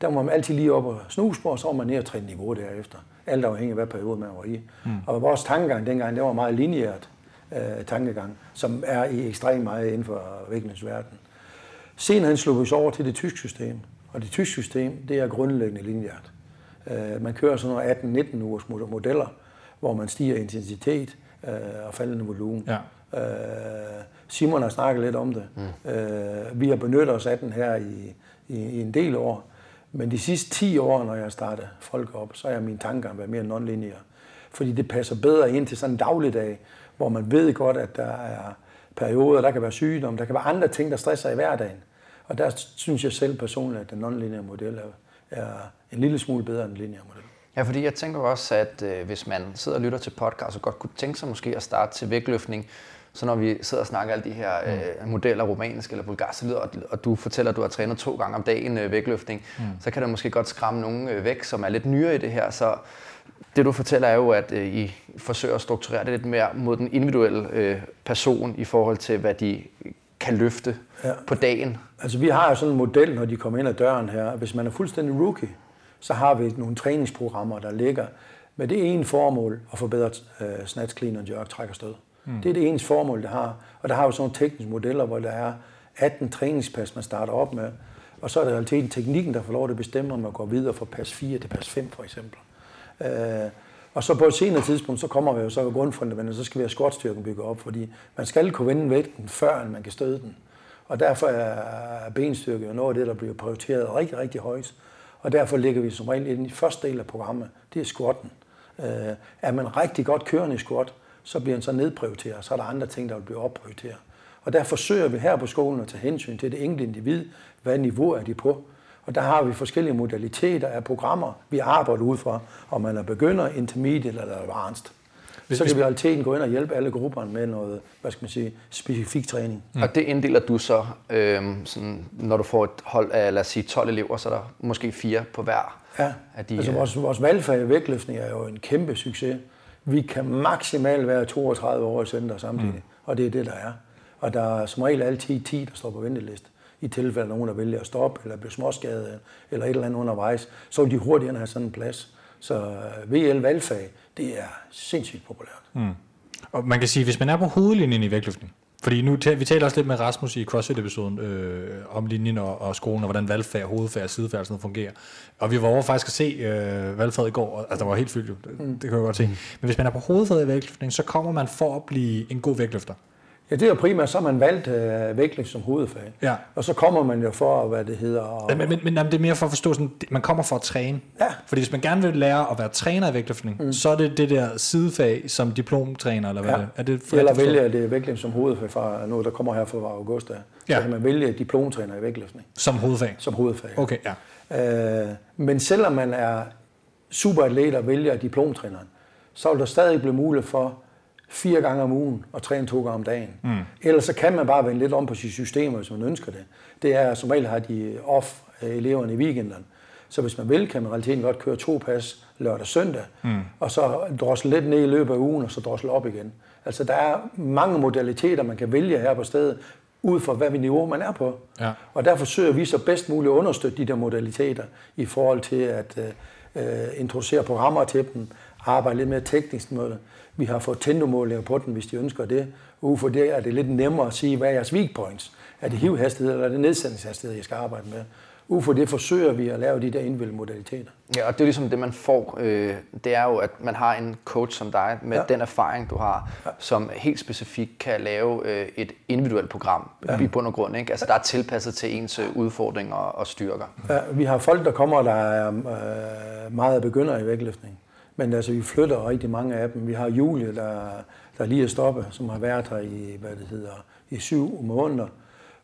Der var man altid lige op og snuse på, og så var man ned og træne niveau derefter. Alt afhængig af, hvad periode man var i. Mm. Og vores tankegang dengang, det var meget lineært øh, tankegang, som er i ekstremt meget inden for vægtens verden. Senere han slog vi så over til det tyske system, Og det tyske system, det er grundlæggende linjert. Øh, man kører sådan nogle 18-19 ugers modeller, hvor man stiger intensitet øh, og faldende volumen. Ja. Øh, Simon har snakket lidt om det. Mm. Øh, vi har benyttet os af den her i, i, i en del år. Men de sidste 10 år, når jeg starter folk op, så er min tanke at være mere non-linear. Fordi det passer bedre ind til sådan en dagligdag, hvor man ved godt, at der er perioder, der kan være sygdom, der kan være andre ting, der stresser i hverdagen. Og der synes jeg selv personligt, at den non-linear model er, er en lille smule bedre end den linear model. Ja, fordi jeg tænker også, at øh, hvis man sidder og lytter til podcast og godt kunne tænke sig måske at starte til vægtløftning, så når vi sidder og snakker alle de her mm. øh, modeller, romanisk eller bulgarsk, og, og du fortæller, at du har trænet to gange om dagen øh, vægtløftning, mm. så kan det måske godt skræmme nogen øh, væk, som er lidt nyere i det her. Så det du fortæller er jo, at øh, I forsøger at strukturere det lidt mere mod den individuelle øh, person i forhold til, hvad de kan løfte ja. på dagen. Altså vi har jo sådan en model, når de kommer ind ad døren her. Hvis man er fuldstændig rookie, så har vi nogle træningsprogrammer, der ligger med det ene formål at forbedre øh, snatch, clean og jerk, træk og stød. Mm. Det er det eneste formål, det har. Og der har vi sådan nogle tekniske modeller, hvor der er 18 træningspas, man starter op med. Og så er det realiteten teknikken, der får lov at bestemme, om man går videre fra pas 4 til pas 5 for eksempel. Øh, og så på et senere tidspunkt, så kommer vi jo så grundfundamentet, så skal vi have squatstyrken bygget op, fordi man skal kunne vende vægten, før man kan støde den. Og derfor er benstyrke jo noget af det, der bliver prioriteret rigtig, rigtig højt. Og derfor ligger vi som regel i den første del af programmet, det er squatten. Øh, er man rigtig godt kørende i squat, så bliver den så nedprioriteret, så er der andre ting, der vil blive opprioriteret. Og der forsøger vi her på skolen at tage hensyn til det enkelte individ, hvad niveau er de på. Og der har vi forskellige modaliteter af programmer, vi arbejder ud fra, om man er begynder, intermediate eller advanced. Hvis, så kan vi i realiteten gå ind og hjælpe alle grupperne med noget, hvad skal man sige, specifik træning. Mm. Og det inddeler du så, øh, sådan, når du får et hold af, lad os sige, 12 elever, så er der måske fire på hver ja. af de... altså vores, vores valgfag i vægtløftning er jo en kæmpe succes. Vi kan maksimalt være 32 år i center samtidig, mm. og det er det, der er. Og der er som regel altid 10, der står på venteliste. I tilfælde af nogen, der vælger at stoppe, eller bliver småskadet, eller et eller andet undervejs, så vil de hurtigere have sådan en plads. Så øh, VL valgfag, det er sindssygt populært. Mm. Og man kan sige, hvis man er på hovedlinjen i vægtløftning, fordi nu, vi taler også lidt med Rasmus i CrossFit-episoden øh, om linjen og, og skolen, og hvordan valgfag, hovedfag og sidefag og sådan noget fungerer. Og vi var over faktisk at se øh, valgfaget i går, og altså, der var helt fyldt jo, det, mm. det kan jeg godt se. Mm. Men hvis man er på hovedfaget i vægtløftning, så kommer man for at blive en god vægtløfter. Ja, det er primært, så har man valgt øh, vægtning som hovedfag. Ja. Og så kommer man jo for, hvad det hedder... Og... Men, men, men det er mere for at forstå, sådan, man kommer for at træne. Ja. Fordi hvis man gerne vil lære at være træner i vægtløftning, mm. så er det det der sidefag som diplomtræner, eller hvad ja. det er. det for Eller vælge det vægtning som hovedfag fra noget, der kommer her fra august. Ja. Så kan man vælge diplomtræner i vægtløftning. Som hovedfag? Som hovedfag. Okay, ja. Øh, men selvom man er superatlet og vælger diplomtræneren, så vil der stadig blive mulighed for fire gange om ugen og træne to gange om dagen. Mm. Ellers så kan man bare vende lidt om på sit system, hvis man ønsker det. Det er, som regel har de off eleverne i weekenden. Så hvis man vil, kan man realiteten godt køre to pas lørdag og søndag, mm. og så drosle lidt ned i løbet af ugen, og så drosle op igen. Altså der er mange modaliteter, man kan vælge her på stedet, ud fra hvad niveau man er på. Ja. Og derfor søger vi så bedst muligt at understøtte de der modaliteter i forhold til at øh, øh introducere programmer til dem, arbejde lidt mere teknisk med det. Vi har fået tendomålinger på den, hvis de ønsker det. Ud for det er det lidt nemmere at sige, hvad er jeres weak points? Er det hivhastighed eller er det nedsætningshastighed, jeg skal arbejde med? Ud for det forsøger vi at lave de der individuelle modaliteter. Ja, og det er ligesom det, man får. Øh, det er jo, at man har en coach som dig, med ja. den erfaring, du har, ja. som helt specifikt kan lave øh, et individuelt program ja. i bund og grund. Ikke? Altså, der er tilpasset til ens øh, udfordringer og styrker. Ja, vi har folk, der kommer, der er øh, meget begynder i vægtløftning. Men altså, vi flytter rigtig mange af dem. Vi har Julie, der, der lige er stoppet, som har været her i, hvad det hedder, i syv måneder.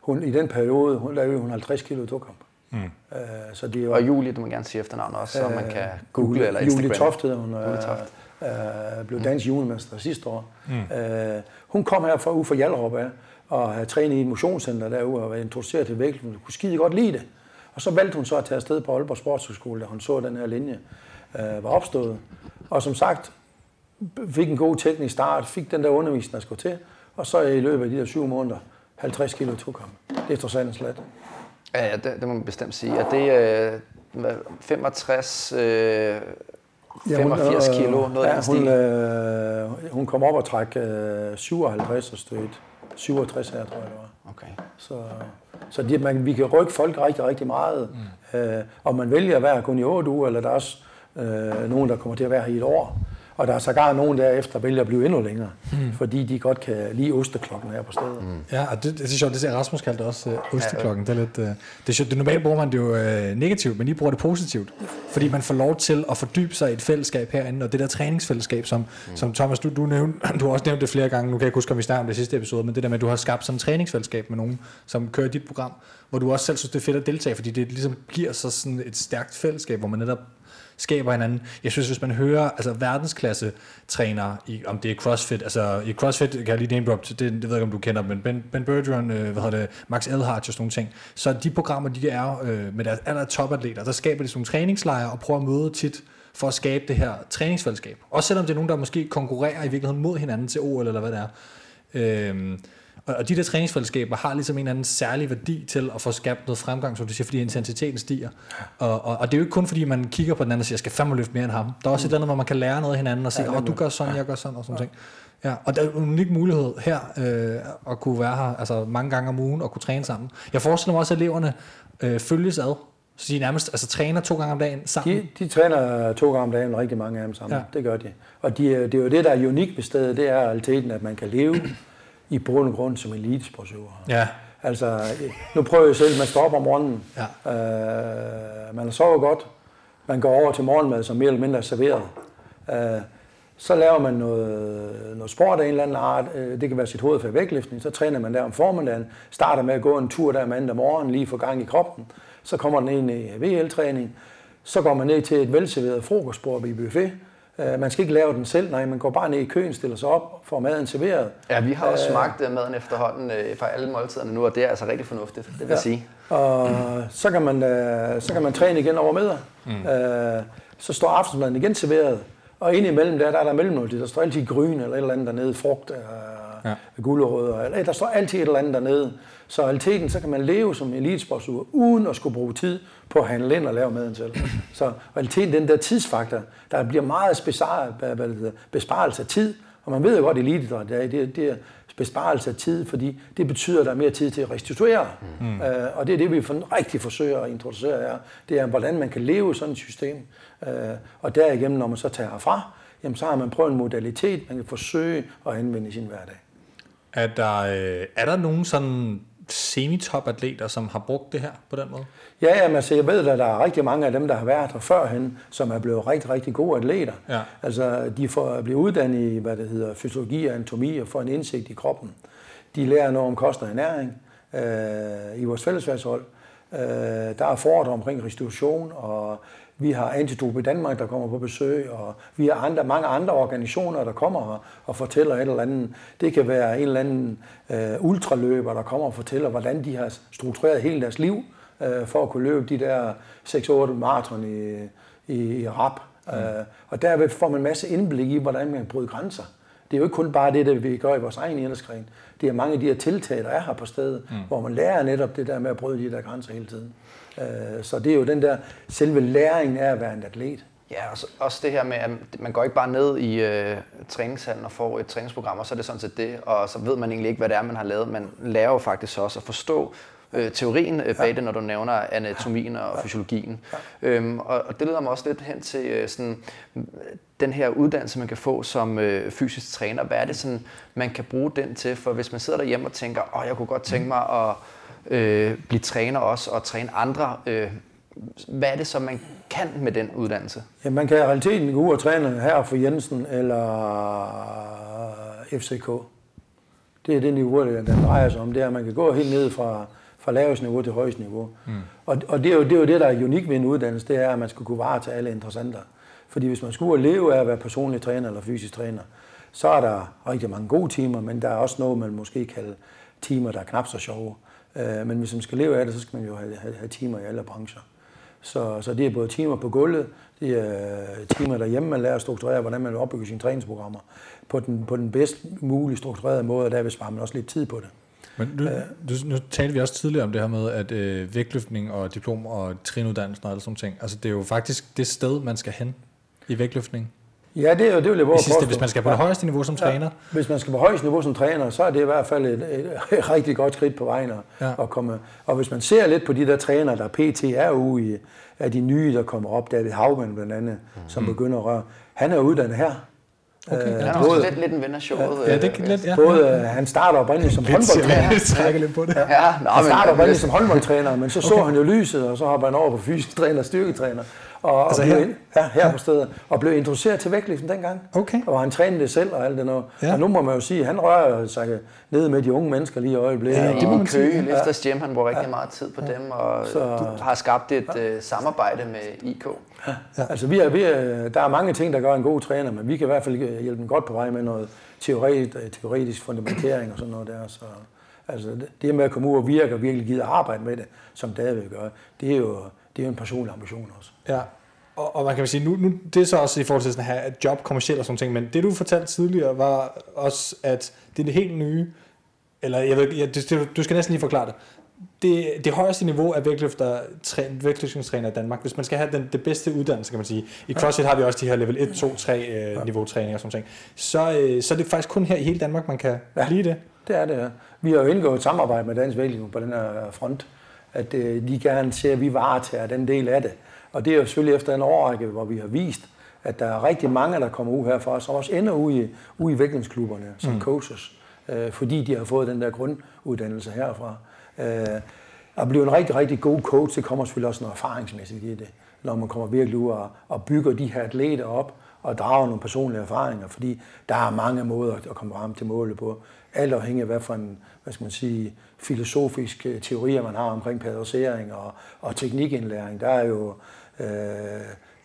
Hun, I den periode, hun lavede hun 50 kilo tokamp. Mm. Uh, så det er jo, og Julie, du må gerne sige efternavnet også, så man kan google Julie, eller Instagram. Julie Toft hun. Julie Toft. Uh, blev dansk mm. julemester sidste år. Mm. Uh, hun kom her fra ude for Hjallerup af, og havde trænet i et motionscenter derude og været introduceret til vægt. Hun kunne skide godt lide det. Og så valgte hun så at tage afsted på Aalborg Sportshøjskole, da hun så den her linje uh, var opstået. Og som sagt, fik en god teknisk start, fik den der undervisning, der skulle til, og så i løbet af de der syv måneder, 50 kilo ham. Det er trods alt en slat. Ja, ja det, det, må man bestemt sige. Er det øh, 65, øh, 85 ja, hun, kilo, noget ja, hun, øh, hun kom op og træk øh, 57 og stødt 67 her, tror jeg det var. Okay. Så, Så det, man, vi kan rykke folk rigtig, rigtig meget. Mm. Øh, og man vælger at være kun i 8 uger, eller der er også øh, nogen, der kommer til at være her i et år. Og der er sågar nogen derefter, vælger at blive endnu længere, mm. fordi de godt kan lide osteklokken her på stedet. Mm. Ja, og det, det er sjovt, det ser Rasmus kaldte også uh, osteklokken. Ja, ja. Det er lidt, uh, det er sjovt, det normalt bruger man det jo uh, negativt, men I bruger det positivt, fordi man får lov til at fordybe sig i et fællesskab herinde, og det der træningsfællesskab, som, mm. som Thomas, du, du, nævnte, du har også nævnt det flere gange, nu kan jeg ikke huske, om vi snakker om det sidste episode, men det der med, at du har skabt sådan et træningsfællesskab med nogen, som kører dit program, hvor du også selv synes, det er fedt at deltage, fordi det ligesom giver sig sådan et stærkt fællesskab, hvor man netop skaber hinanden. Jeg synes, hvis man hører altså, verdensklasse trænere, i, om det er CrossFit, altså i CrossFit kan jeg lige name drop, det, det ved jeg ikke, om du kender, men Ben, ben Bergeron, øh, hvad hedder det, Max Elhardt og sådan nogle ting. Så de programmer, de er øh, med deres aller topatleter, der skaber de sådan nogle træningslejre og prøver at møde tit for at skabe det her træningsfællesskab. Også selvom det er nogen, der måske konkurrerer i virkeligheden mod hinanden til OL eller hvad det er. Øh, og de der træningsfællesskaber har ligesom en eller anden særlig værdi til at få skabt noget fremgang, som du siger, fordi intensiteten stiger. Og, og, og det er jo ikke kun fordi, man kigger på den anden og siger, jeg skal fandme løfte mere end ham. Der er også mm. et andet, hvor man kan lære noget af hinanden og sige, åh, oh, du gør sådan, jeg gør sådan og sådan ja. ting. Ja, og der er en unik mulighed her øh, at kunne være her altså mange gange om ugen og kunne træne sammen. Jeg forestiller mig også, at eleverne øh, følges ad. Så de nærmest altså, træner to gange om dagen sammen? De, de træner to gange om dagen, rigtig mange af dem sammen. Ja. Det gør de. Og de, det er jo det, der er unikt ved stedet, det er realiteten, at man kan leve i bund og grund som elitesportsøver. Ja. Altså, nu prøver jeg selv, man står op om morgenen, ja. øh, man sover godt, man går over til morgenmad, som mere eller mindre er serveret. Øh, så laver man noget, noget sport af en eller anden art. Øh, det kan være sit hoved for vægtløftning. Så træner man der om formiddagen, starter med at gå en tur der mandag morgen, lige for gang i kroppen. Så kommer den ind i VL-træning. Så går man ned til et velserveret frokostbord i buffet. Uh, man skal ikke lave den selv, nej, man går bare ned i køen, stiller sig op, får maden serveret. Ja, vi har også uh, smagt uh, maden efterhånden uh, fra alle måltiderne nu, og det er altså rigtig fornuftigt, det vil ja. sige. Og så kan, man, uh, så kan man træne igen over middag. Mm. Uh, så står aftensmaden igen serveret, og indimellem der, der er der mellemmåltid. Der står altid gryn eller et eller andet dernede, frugt, uh, ja. gulerødder. Eller, der står altid et eller andet dernede. Så i realiteten, så kan man leve som elitesportsur, uden at skulle bruge tid på at handle ind og lave maden selv. Så realiteten, den der tidsfaktor, der bliver meget besparelse af tid, og man ved jo godt, at eliteidræt det, det, det er besparelse af tid, fordi det betyder, at der er mere tid til at restituere. Mm. Øh, og det er det, vi for, rigtig forsøger at introducere her. Det er, hvordan man kan leve sådan et system. Øh, og derigennem, når man så tager herfra, jamen, så har man prøvet en modalitet, man kan forsøge at anvende i sin hverdag. Er der, øh, er der nogen sådan semitop-atleter, som har brugt det her på den måde? Ja, jamen, altså, jeg ved, at der er rigtig mange af dem, der har været her førhen, som er blevet rigtig, rigtig gode atleter. Ja. Altså, de får blive uddannet i, hvad det hedder, fysiologi og anatomi og får en indsigt i kroppen. De lærer noget om kost og ernæring øh, i vores fællesværdshold. Øh, der er foredrag omkring restitution, og vi har Antidop i Danmark, der kommer på besøg, og vi har andre, mange andre organisationer, der kommer her og fortæller et eller andet. Det kan være en eller anden øh, ultraløber, der kommer og fortæller, hvordan de har struktureret hele deres liv øh, for at kunne løbe de der 6-8 maraton i, i, i rap. Mm. Øh, og derved får man en masse indblik i, hvordan man bryder grænser. Det er jo ikke kun bare det, der vi gør i vores egen idrætsgren. Det er mange af de her tiltag, der er her på stedet, mm. hvor man lærer netop det der med at bryde de der grænser hele tiden. Øh, så det er jo den der selve læringen af at være en atlet. Ja, og også det her med, at man går ikke bare ned i øh, træningshallen og får et træningsprogram, og så er det sådan set det, og så ved man egentlig ikke, hvad det er, man har lavet. Man lærer jo faktisk også at forstå øh, teorien øh, bag ja. det, når du nævner anatomien og ja. fysiologien. Ja. Øhm, og, og det leder mig også lidt hen til øh, sådan, den her uddannelse, man kan få som øh, fysisk træner. Hvad er det, sådan, man kan bruge den til? For hvis man sidder derhjemme og tænker, åh, jeg kunne godt tænke mig at øh, blive træner også og træne andre. Øh, hvad er det så, man kan med den uddannelse? Ja, man kan i realiteten gå ud og træne her for Jensen eller FCK. Det er det niveau, det drejer sig om. Det er, at man kan gå helt ned fra, fra lavest niveau til højst niveau. Mm. Og, og det, er jo, det er jo det, der er unik ved en uddannelse, det er, at man skal kunne vare til alle interessenter. Fordi hvis man skulle leve af at være personlig træner eller fysisk træner, så er der rigtig mange gode timer, men der er også noget, man måske kalder timer, der er knap så sjove. Øh, men hvis man skal leve af det, så skal man jo have, have, have timer i alle brancher. Så, så det er både timer på gulvet, det er timer derhjemme, man lærer at strukturere, hvordan man vil opbygge sine træningsprogrammer på den, på den bedst mulige strukturerede måde, og derved sparer man også lidt tid på det. Men nu, du, nu talte vi også tidligere om det her med, at øh, vægtløftning og diplom og trinuddannelsen og alle sådan ting, altså det er jo faktisk det sted, man skal hen i vægtløftning. Ja, det er jo det, vil jeg hvis, det, hvis man skal på det højeste niveau som ja. træner. Hvis man skal på højeste niveau som træner, så er det i hvert fald et, et, et rigtig godt skridt på vejen at, ja. at komme. Og hvis man ser lidt på de der trænere, der pt. er ude i, af de nye, der kommer op, David Havman blandt andet, mm. som begynder at røre. Han er uddannet her. Okay, øh, han er også lidt, lidt en ven af showet. Ja, det er lidt, ja. Både, øh, han starter oprindeligt som håndboldtræner. Jeg trækker lidt på det. Ja, ja nå, han starter oprindeligt som håndboldtræner, men så okay. så han jo lyset, og så hopper han over på fysisk træner og styrketræner. Og, altså og blev, her? Ja, her på stedet. Og blev introduceret til vægtløften dengang. Okay. Og han trænede det selv og alt det noget. Ja. Og nu må man jo sige, at han rører sig ned med de unge mennesker lige i øjeblikket. Ja, det må man sige. Løfters Gym, han bruger rigtig ja. meget tid på ja. dem, og så, har skabt et ja. uh, samarbejde med IK. Ja. Ja. Altså, vi er, vi er, der er mange ting, der gør en god træner, men vi kan i hvert fald hjælpe dem godt på vej med noget teoretisk, teoretisk fundamentering og sådan noget der. Så, altså, det med at komme ud og virke og virkelig give arbejde med det, som David gør, det er jo, det er jo en personlig ambition også. Ja, og, og man kan sige, nu, nu, det er så også i forhold til sådan at have job kommercielt og sådan ting, men det du fortalte tidligere var også, at det er det helt nye, eller jeg ved, ja, det, du skal næsten lige forklare det, det, det højeste niveau af vægtløfter, vægtløftningstræner i Danmark, hvis man skal have den, det bedste uddannelse, kan man sige. I CrossFit har vi også de her level 1, 2, 3 øh, niveau træning og sådan ting. Så, øh, så er det faktisk kun her i hele Danmark, man kan ja, blive det. det er det, ja. Vi har jo indgået et samarbejde med Dansk Vægtløftning på den her front, at øh, de gerne ser, at vi varetager den del af det. Og det er jo selvfølgelig efter en årrække, hvor vi har vist, at der er rigtig mange, der kommer ud herfra, som også ender ude i, ude i vægtløftsklubberne som mm. coaches, øh, fordi de har fået den der grunduddannelse herfra. Øh, at blive en rigtig, rigtig god coach, det kommer selvfølgelig også noget erfaringsmæssigt i det, når man kommer virkelig ud og, og bygger de her atleter op og drager nogle personlige erfaringer, fordi der er mange måder at komme frem til målet på. Alt afhængig af, hvad for en hvad skal man sige, filosofisk øh, teorier, man har omkring periodisering og, og teknikindlæring. Der er jo øh,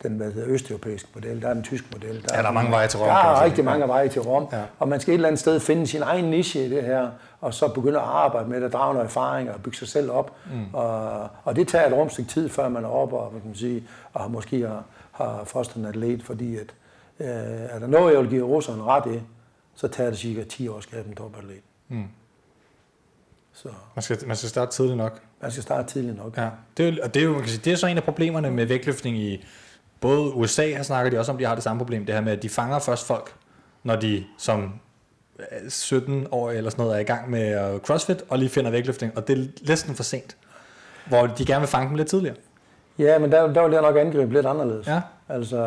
den hvad hedder, østeuropæiske model, der er den tyske model. Der ja, der er mange veje til Rom. Der er rigtig mange veje til Rom, ja. og man skal et eller andet sted finde sin egen niche i det her, og så begynde at arbejde med det, drage noget erfaring og bygge sig selv op. Mm. Og, og det tager et rumstigt tid, før man er oppe og, kan man sige, og måske har, har fostret en atlet, fordi at, øh, er der noget, jeg vil give russerne ret i, så tager det cirka 10 år at skabe en topatlet. Mm. Så. Man, skal, man skal starte tidligt nok. Man skal starte tidligt nok. Ja. Det, er, og det, er jo, man kan sige, det er så en af problemerne med vægtløftning i både USA, her snakker de også om, de har det samme problem, det her med, at de fanger først folk, når de som 17 år eller sådan noget er i gang med CrossFit, og lige finder vægtløftning, og det er næsten for sent, hvor de gerne vil fange dem lidt tidligere. Ja, men der, der vil jeg nok angribe lidt anderledes. Ja. Altså,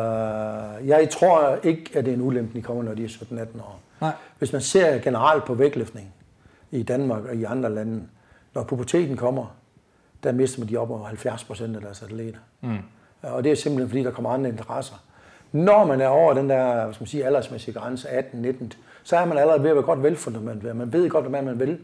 jeg tror ikke, at det er en ulempe, de kommer, når de er 17-18 år. Nej. Hvis man ser generelt på vægtløftning i Danmark og i andre lande, når puberteten kommer, der mister man de op over 70 procent af deres atleter. Mm. Og det er simpelthen fordi, der kommer andre interesser. Når man er over den der hvad skal man sige, aldersmæssige grænse, 18-19, så er man allerede ved at være godt velfundament. Man ved godt, hvad man vil.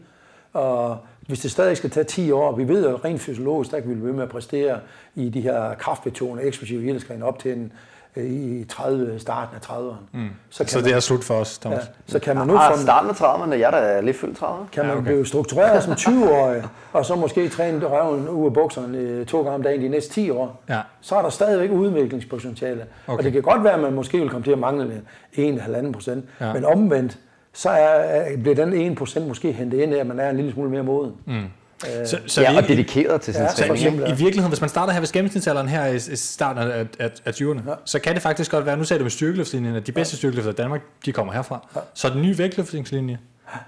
Og hvis det stadig skal tage 10 år, vi ved jo rent fysiologisk, der kan vi blive ved med at præstere i de her kraftbetonede, eksplosive idrætsgrene op til en i 30, starten af 30'erne. Mm. Så, kan så man, det er slut for os, Thomas? Ja, så kan man nu ah, starten af 30'erne, jeg er da lige fyldt 30. Kan man ja, okay. blive struktureret som 20-årig, og så måske træne røven ud af bukserne øh, to gange om dagen de næste 10 år, ja. så er der stadigvæk udviklingspotentiale. Okay. Og det kan godt være, at man måske vil komme til at mangle 1-1,5 procent, ja. men omvendt, så er, bliver den 1 procent måske hentet ind af, at man er en lille smule mere moden. Mm. Øh, så, så ja, og dedikeret til sin ja, træning. Så i, I virkeligheden, hvis man starter her ved gennemsnitsalderen her i, i starten af, af, af 20'erne, ja. så kan det faktisk godt være, nu sagde du med styrkeløftslinjen, at de bedste ja. styrkeløfter i Danmark, de kommer herfra. Ja. Så den nye vægtløftningslinje,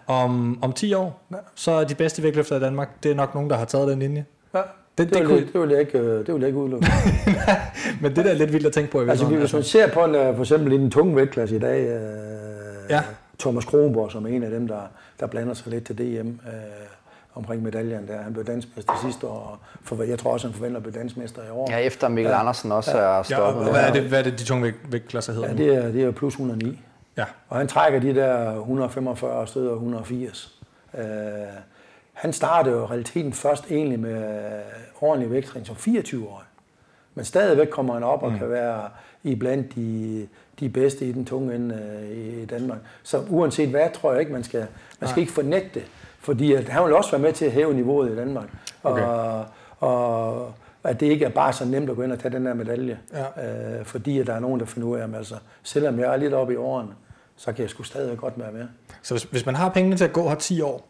om, om 10 år, ja. så er de bedste vægtløfter i Danmark, det er nok nogen, der har taget den linje. Ja. Det, det, det, vil, det, vil jeg ikke, øh, det vil jeg ikke udelukke. Men det der er lidt vildt at tænke på. I altså, hvis man ser på en, øh, for eksempel i den tunge vægtklasse i dag, øh, ja. Thomas Kronborg, som er en af dem, der, der blander sig lidt til DM, øh, omkring medaljen der. Han blev dansmester sidste år, for jeg tror også, han forventer at blive dansmester i år. Ja, efter Mikkel ja. Andersen også ja. er stoppet. Ja, og hvad er, det, hvad er det, de tunge vægtklasser hedder? Ja, det er, det er plus 109. Ja. Og han trækker de der 145 og støder 180. Uh, han startede jo realiteten først egentlig med ordentlig vægttræning som 24-årig. Men stadigvæk kommer han op og mm. kan være i blandt de, de bedste i den tunge ende uh, i Danmark. Så uanset hvad, tror jeg ikke, man skal, man skal ikke fornægte, fordi at han vil også være med til at hæve niveauet i Danmark. Okay. Og, og at det ikke er bare så nemt at gå ind og tage den her medalje. Ja. Øh, fordi at der er nogen, der finder ud af, at altså, selvom jeg er lidt oppe i årene, så kan jeg sgu stadig godt være med. Så hvis, hvis man har pengene til at gå her 10 år,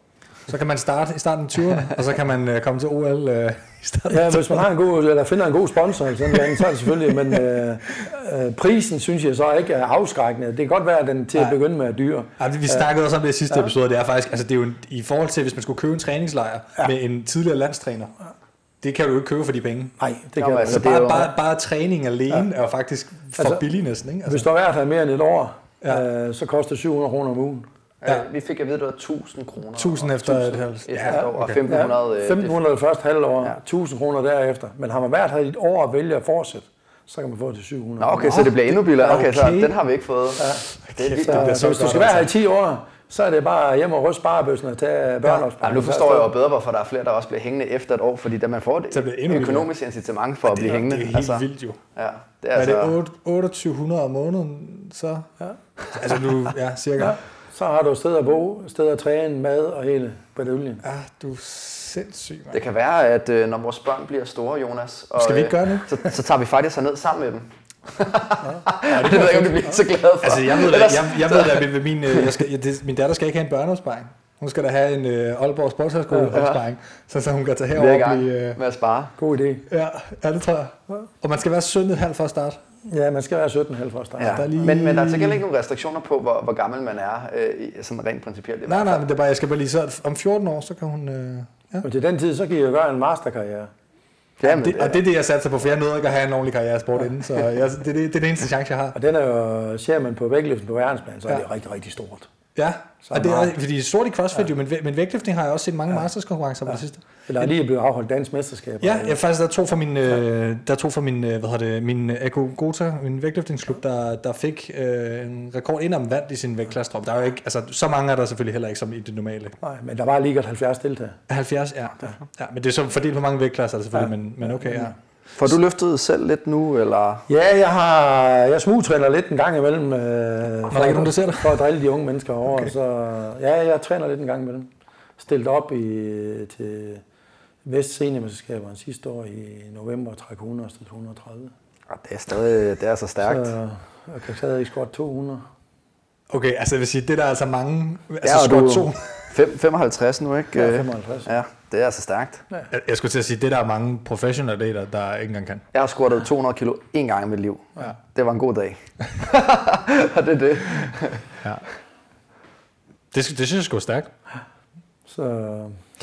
Så kan man starte i starten af 20'erne, og så kan man uh, komme til OL uh, i starten Ja, hvis man har en god, eller finder en god sponsor, eller sådan noget, så er det selvfølgelig, men øh, øh, prisen synes jeg så ikke er afskrækkende. Det kan godt være, at den til at begynde med er dyr. Ja, vi snakkede også om det i sidste ja. episode, det er faktisk, altså det er jo en, i forhold til, hvis man skulle købe en træningslejr ja. med en tidligere landstræner, det kan du jo ikke købe for de penge. Nej, det kan men man altså, ikke. Så det er bare, jo- bare, bare træning alene ja. er jo faktisk for Altså, billig næsten, ikke? Hvis Altså, du har været her mere end et år, Ja. øh, så koster det 700 kroner om ugen. Ja. Vi fik at vide, at det var 1000 kroner. 1000 og efter 1000 et halvt- Ja, år, og okay. 1500... øh, det- 1500 det første halvår, Ja. 1000 kroner derefter. Men har man været her i et år og vælger at fortsætte, så kan man få det til 700 Nå, okay, så det bliver endnu billigere. Okay, så Okay. den har vi ikke fået. Ja. Det er vildt. det Så, så hvis du skal være her i altså. 10 år, så er det bare hjem og ryste sparebøssen og tage Ja, børneopsparing. nu forstår jeg jo bedre, hvorfor der er flere, der også bliver hængende efter et år, fordi da man får Så det endnu økonomisk incitament for at blive hængende. det er helt altså. vildt jo. Ja, det er Er altså... det 8 2800 om måneden, så? Ja. Altså du, ja, cirka. Ja. Ja. Så har du et sted at bo, et sted at træne, mad og hele baduljen. ja, du er sindssyg, mand. Det kan være, at øh, når vores børn bliver store, Jonas, og, Skal vi ikke gøre det? Så, så tager vi faktisk ned sammen med dem. Ja, det ved jeg ikke, om de bliver så glade for. Altså, jeg ved da, Ellers- jeg, jeg ved da, ved min, øh, jeg skal, jeg, det, min datter skal ikke have en børneopsparing. Hun skal da have en øh, Aalborg Sportshøjskole Ja. opsparing, så, så hun kan tage er herover og blive... Øh, med at spare. God idé. ja, ja, det tror jeg. Og man skal være 17,5 for at starte. Ja, man skal være 17,5 for at starte. Ja. der er lige- Men, men der er til gengæld ikke nogen restriktioner på, hvor, hvor gammel man er, øh, sådan rent principielt. Nej, nej, men det er bare, jeg skal bare lige så, om 14 år, så kan hun... Øh, ja. Men til den tid, så kan I jo gøre en masterkarriere. Ja, men, Det, og det er det, jeg satser på, for jeg nåede ikke at have en ordentlig karriere i sport inden, så jeg, det, er det, det er den eneste chance, jeg har. Og den er jo, ser man på vægtløften på verdensplan, så er det jo rigtig, rigtig stort. Ja, og det er, fordi stort i CrossFit jo, men, men vægtløftning har jeg også set mange ja. masterskonkurrencer på det sidste. Eller er lige blevet afholdt dansk mesterskab. Ja, jeg faktisk der er to fra min, øh, der er to fra min, øh, hvad hedder det, min øh, Eko Gota, min vægtløftningsklub, der, der fik øh, en rekord ind om vandt i sin vægtklasse. Der er jo ikke, altså så mange er der selvfølgelig heller ikke som i det normale. Nej, men der var lige godt 70 deltagere. 70, ja. ja men det er så fordelt på mange vægtklasser, selvfølgelig, ja. men, men okay, ja. Får du løftet selv lidt nu, eller? Ja, jeg har jeg smugtræner lidt en gang imellem. Øh, for, ikke nogen, der ser det? For at drille de unge mennesker over. Okay. Så, ja, jeg træner lidt en gang imellem. Stillet op i, til Vest Seniormesterskaberne sidste år i november, træk 100 og stillet 130. Ja, det er stadig, det er så stærkt. Så jeg kan stadig squat 200. Okay, altså jeg vil sige, det der er altså mange, altså Ja, og squat du to. fem- 55 nu, ikke? Ja, Øh, 55. Ja, det er altså stærkt. Jeg, jeg skulle til at sige, det der er mange professionelle atleter, der ikke engang kan. Jeg har squattet 200 kilo en gang i mit liv. Ja. Det var en god dag. og det er det. Ja. Det, det synes jeg skulle stærkt. Så,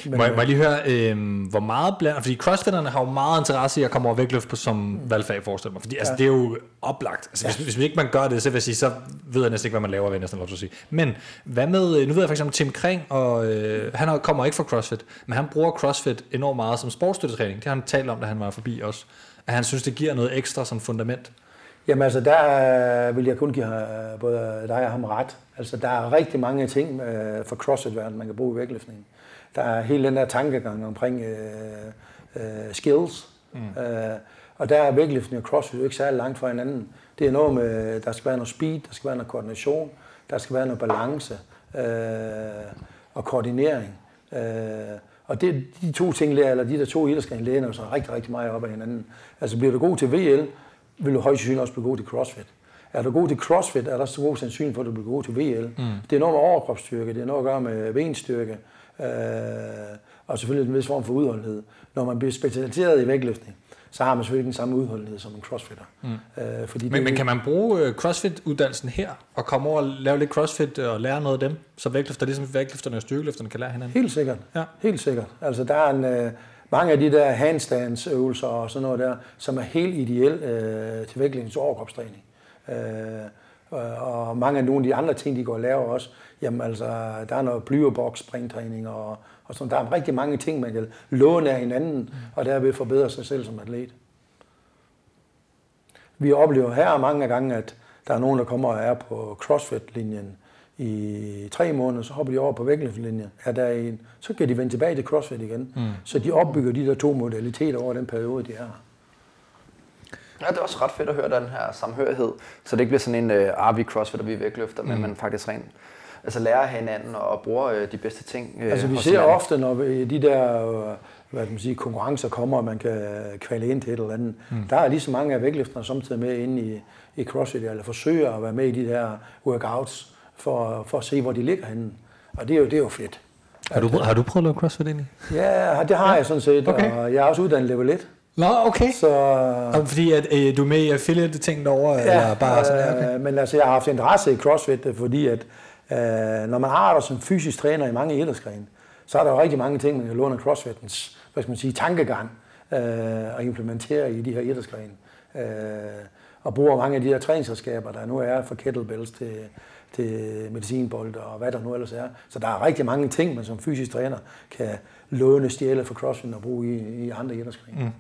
men, Må, jeg- må jeg lige høre, øh, hvor meget blander... Fordi crossfitterne har jo meget interesse i at komme over vægtløft på som valgfag, forestiller mig. Fordi altså, det er jo oplagt. Altså, hvis, hvis ikke man gør det, så vil jeg sige, så ved jeg næsten ikke, hvad man laver, jeg næsten lov til at sige. Men hvad med... øh, Nu ved jeg for eksempel Tim Kring, og øh, han kommer ikke fra CrossFit, men han bruger CrossFit enormt meget som sportsstøttetræning. Det har han talt om, da han var forbi også. At han synes, det giver noget ekstra som fundament. Jamen altså, der øh, vil jeg kun give øh, både dig og ham ret. Altså, der er rigtig mange ting øh, for CrossFit-verdenen, man kan bruge i vægtløftning. Der er hele den der tankegang omkring øh, øh, skills. Mm. Øh, og der er vægtløftning og CrossFit jo ikke særlig langt fra hinanden. Det er noget med, der skal være noget speed, der skal være noget koordination, der skal være noget balance øh, og koordinering. Øh, og det, de to ting, eller de der to idrætsgrene, læner sig rigtig, rigtig meget op af hinanden. Altså bliver du god til VL, vil du højst sandsynligt også blive god til CrossFit. Er du god til CrossFit, er der så god sandsynlighed for, at du bliver god til VL. Mm. Det er noget med overkropsstyrke, det er noget at gøre med benstyrke, øh, og selvfølgelig en vis form for udholdenhed. Når man bliver specialiseret i vægtløftning, så har man selvfølgelig den samme udholdenhed som en crossfitter. Mm. Øh, fordi Men, det, men kan man bruge øh, CrossFit-uddannelsen her, og komme over og lave lidt CrossFit og lære noget af dem, så vægtløfter, ligesom vægtløfterne og styrkeløfterne kan lære hinanden? Helt sikkert. Ja. Helt sikkert. Altså, der er en, øh, mange af de der handstands-øvelser og sådan noget der, som er helt ideelle øh, til vægtløftnings- og overkropstræning. Øh, og og mange af nogle af de andre ting, de går og laver også, jamen altså, der er noget blyerboks, springtræning og, og sådan. Der er rigtig mange ting, man kan låne af hinanden, og derved forbedre sig selv som atlet. Vi oplever her mange gange, at der er nogen, der kommer og er på CrossFit-linjen i tre måneder, så hopper de over på vægtløftlinjen, er der en, så kan de vende tilbage til CrossFit igen. Mm. Så de opbygger de der to modaliteter over den periode, de er her. Ja, det er også ret fedt at høre den her samhørighed, så det ikke bliver sådan en uh, RV CrossFit, og vi er vægtløfter, mm. men man faktisk rent altså lærer af hinanden og bruger uh, de bedste ting. Uh, Altså vi ser hinanden. ofte, når vi- de der øh, hvad kan man sige, konkurrencer kommer, og man kan kvalde ind til et eller andet, mm. der er lige så mange af vægtløfterne samtidig med inde i, i CrossFit, eller forsøger at være med i de der workouts, for, for at se, hvor de ligger henne. Og det er jo, det er jo fedt. Har du, har du prøvet at lave CrossFit egentlig? Ja, det har ja. jeg sådan set, okay. og jeg er også uddannet level 1. Nå, okay. Så, og fordi at, øh, du er med i affiliate-ting derovre, ja, eller bare sådan, okay. men altså, jeg har haft interesse i CrossFit, fordi at, øh, når man har dig som fysisk træner i mange idrætsgrene, så er der jo rigtig mange ting, man kan låne CrossFitens, hvad skal man sige, tankegang øh, og implementere i de her idrætsgrene. Øh, og bruger mange af de her træningsredskaber, der nu er fra kettlebells til, til medicinbold og hvad der nu ellers er. Så der er rigtig mange ting, man som fysisk træner kan låne, stjæle fra CrossFit og bruge i, i andre idrætsgrene. Mm.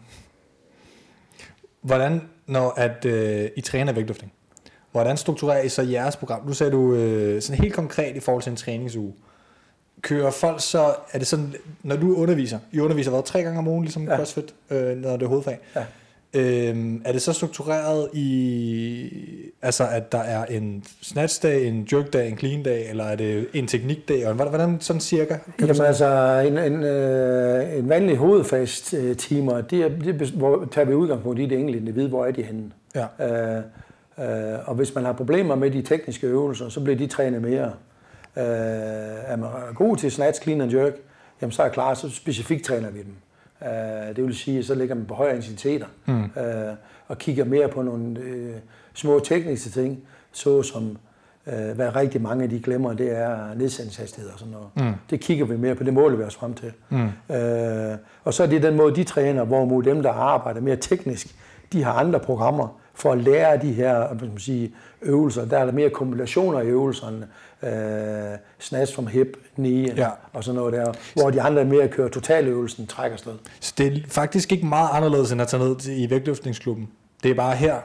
Hvordan, når at, øh, I træner vægtløftning, hvordan strukturerer I så jeres program? Nu sagde du øh, sådan helt konkret i forhold til en træningsuge. Kører folk så, er det sådan, når du underviser, I underviser hvad, tre gange om ugen, ligesom ja. CrossFit, øh, når det er hovedfag? Ja. Øhm, er det så struktureret i, altså at der er en snatch-dag, en jerk-dag, en clean-dag, eller er det en teknik-dag, og hvordan sådan cirka? Kan Jamen altså, en, en, øh, en vanlig hovedfast-timer, det er, det, hvor tager vi udgangspunkt i det enkelte individ, hvor er de henne? Ja. Øh, øh, og hvis man har problemer med de tekniske øvelser, så bliver de trænet mere. Øh, er man god til snatch, clean and jerk, jamen så er klar, så specifikt træner vi dem. Øh, det vil sige, at så ligger man på højere intensiteter mm. øh, og kigger mere på nogle øh, små tekniske ting, såsom øh, hvad rigtig mange af de glemmer, det er nedsættelseshastighed og sådan noget. Mm. Det kigger vi mere på, det måler vi os frem til. Mm. Øh, og så er det den måde, de træner, hvor dem, der arbejder mere teknisk, de har andre programmer for at lære de her hvad man sige, øvelser. Der er der mere kombinationer i øvelserne. Øh, snatch from hip, knee ja. og sådan noget der. Hvor de andre er mere kører totaløvelsen, trækker sted. Så det er faktisk ikke meget anderledes end at tage ned i vægtløftningsklubben. Det er bare her,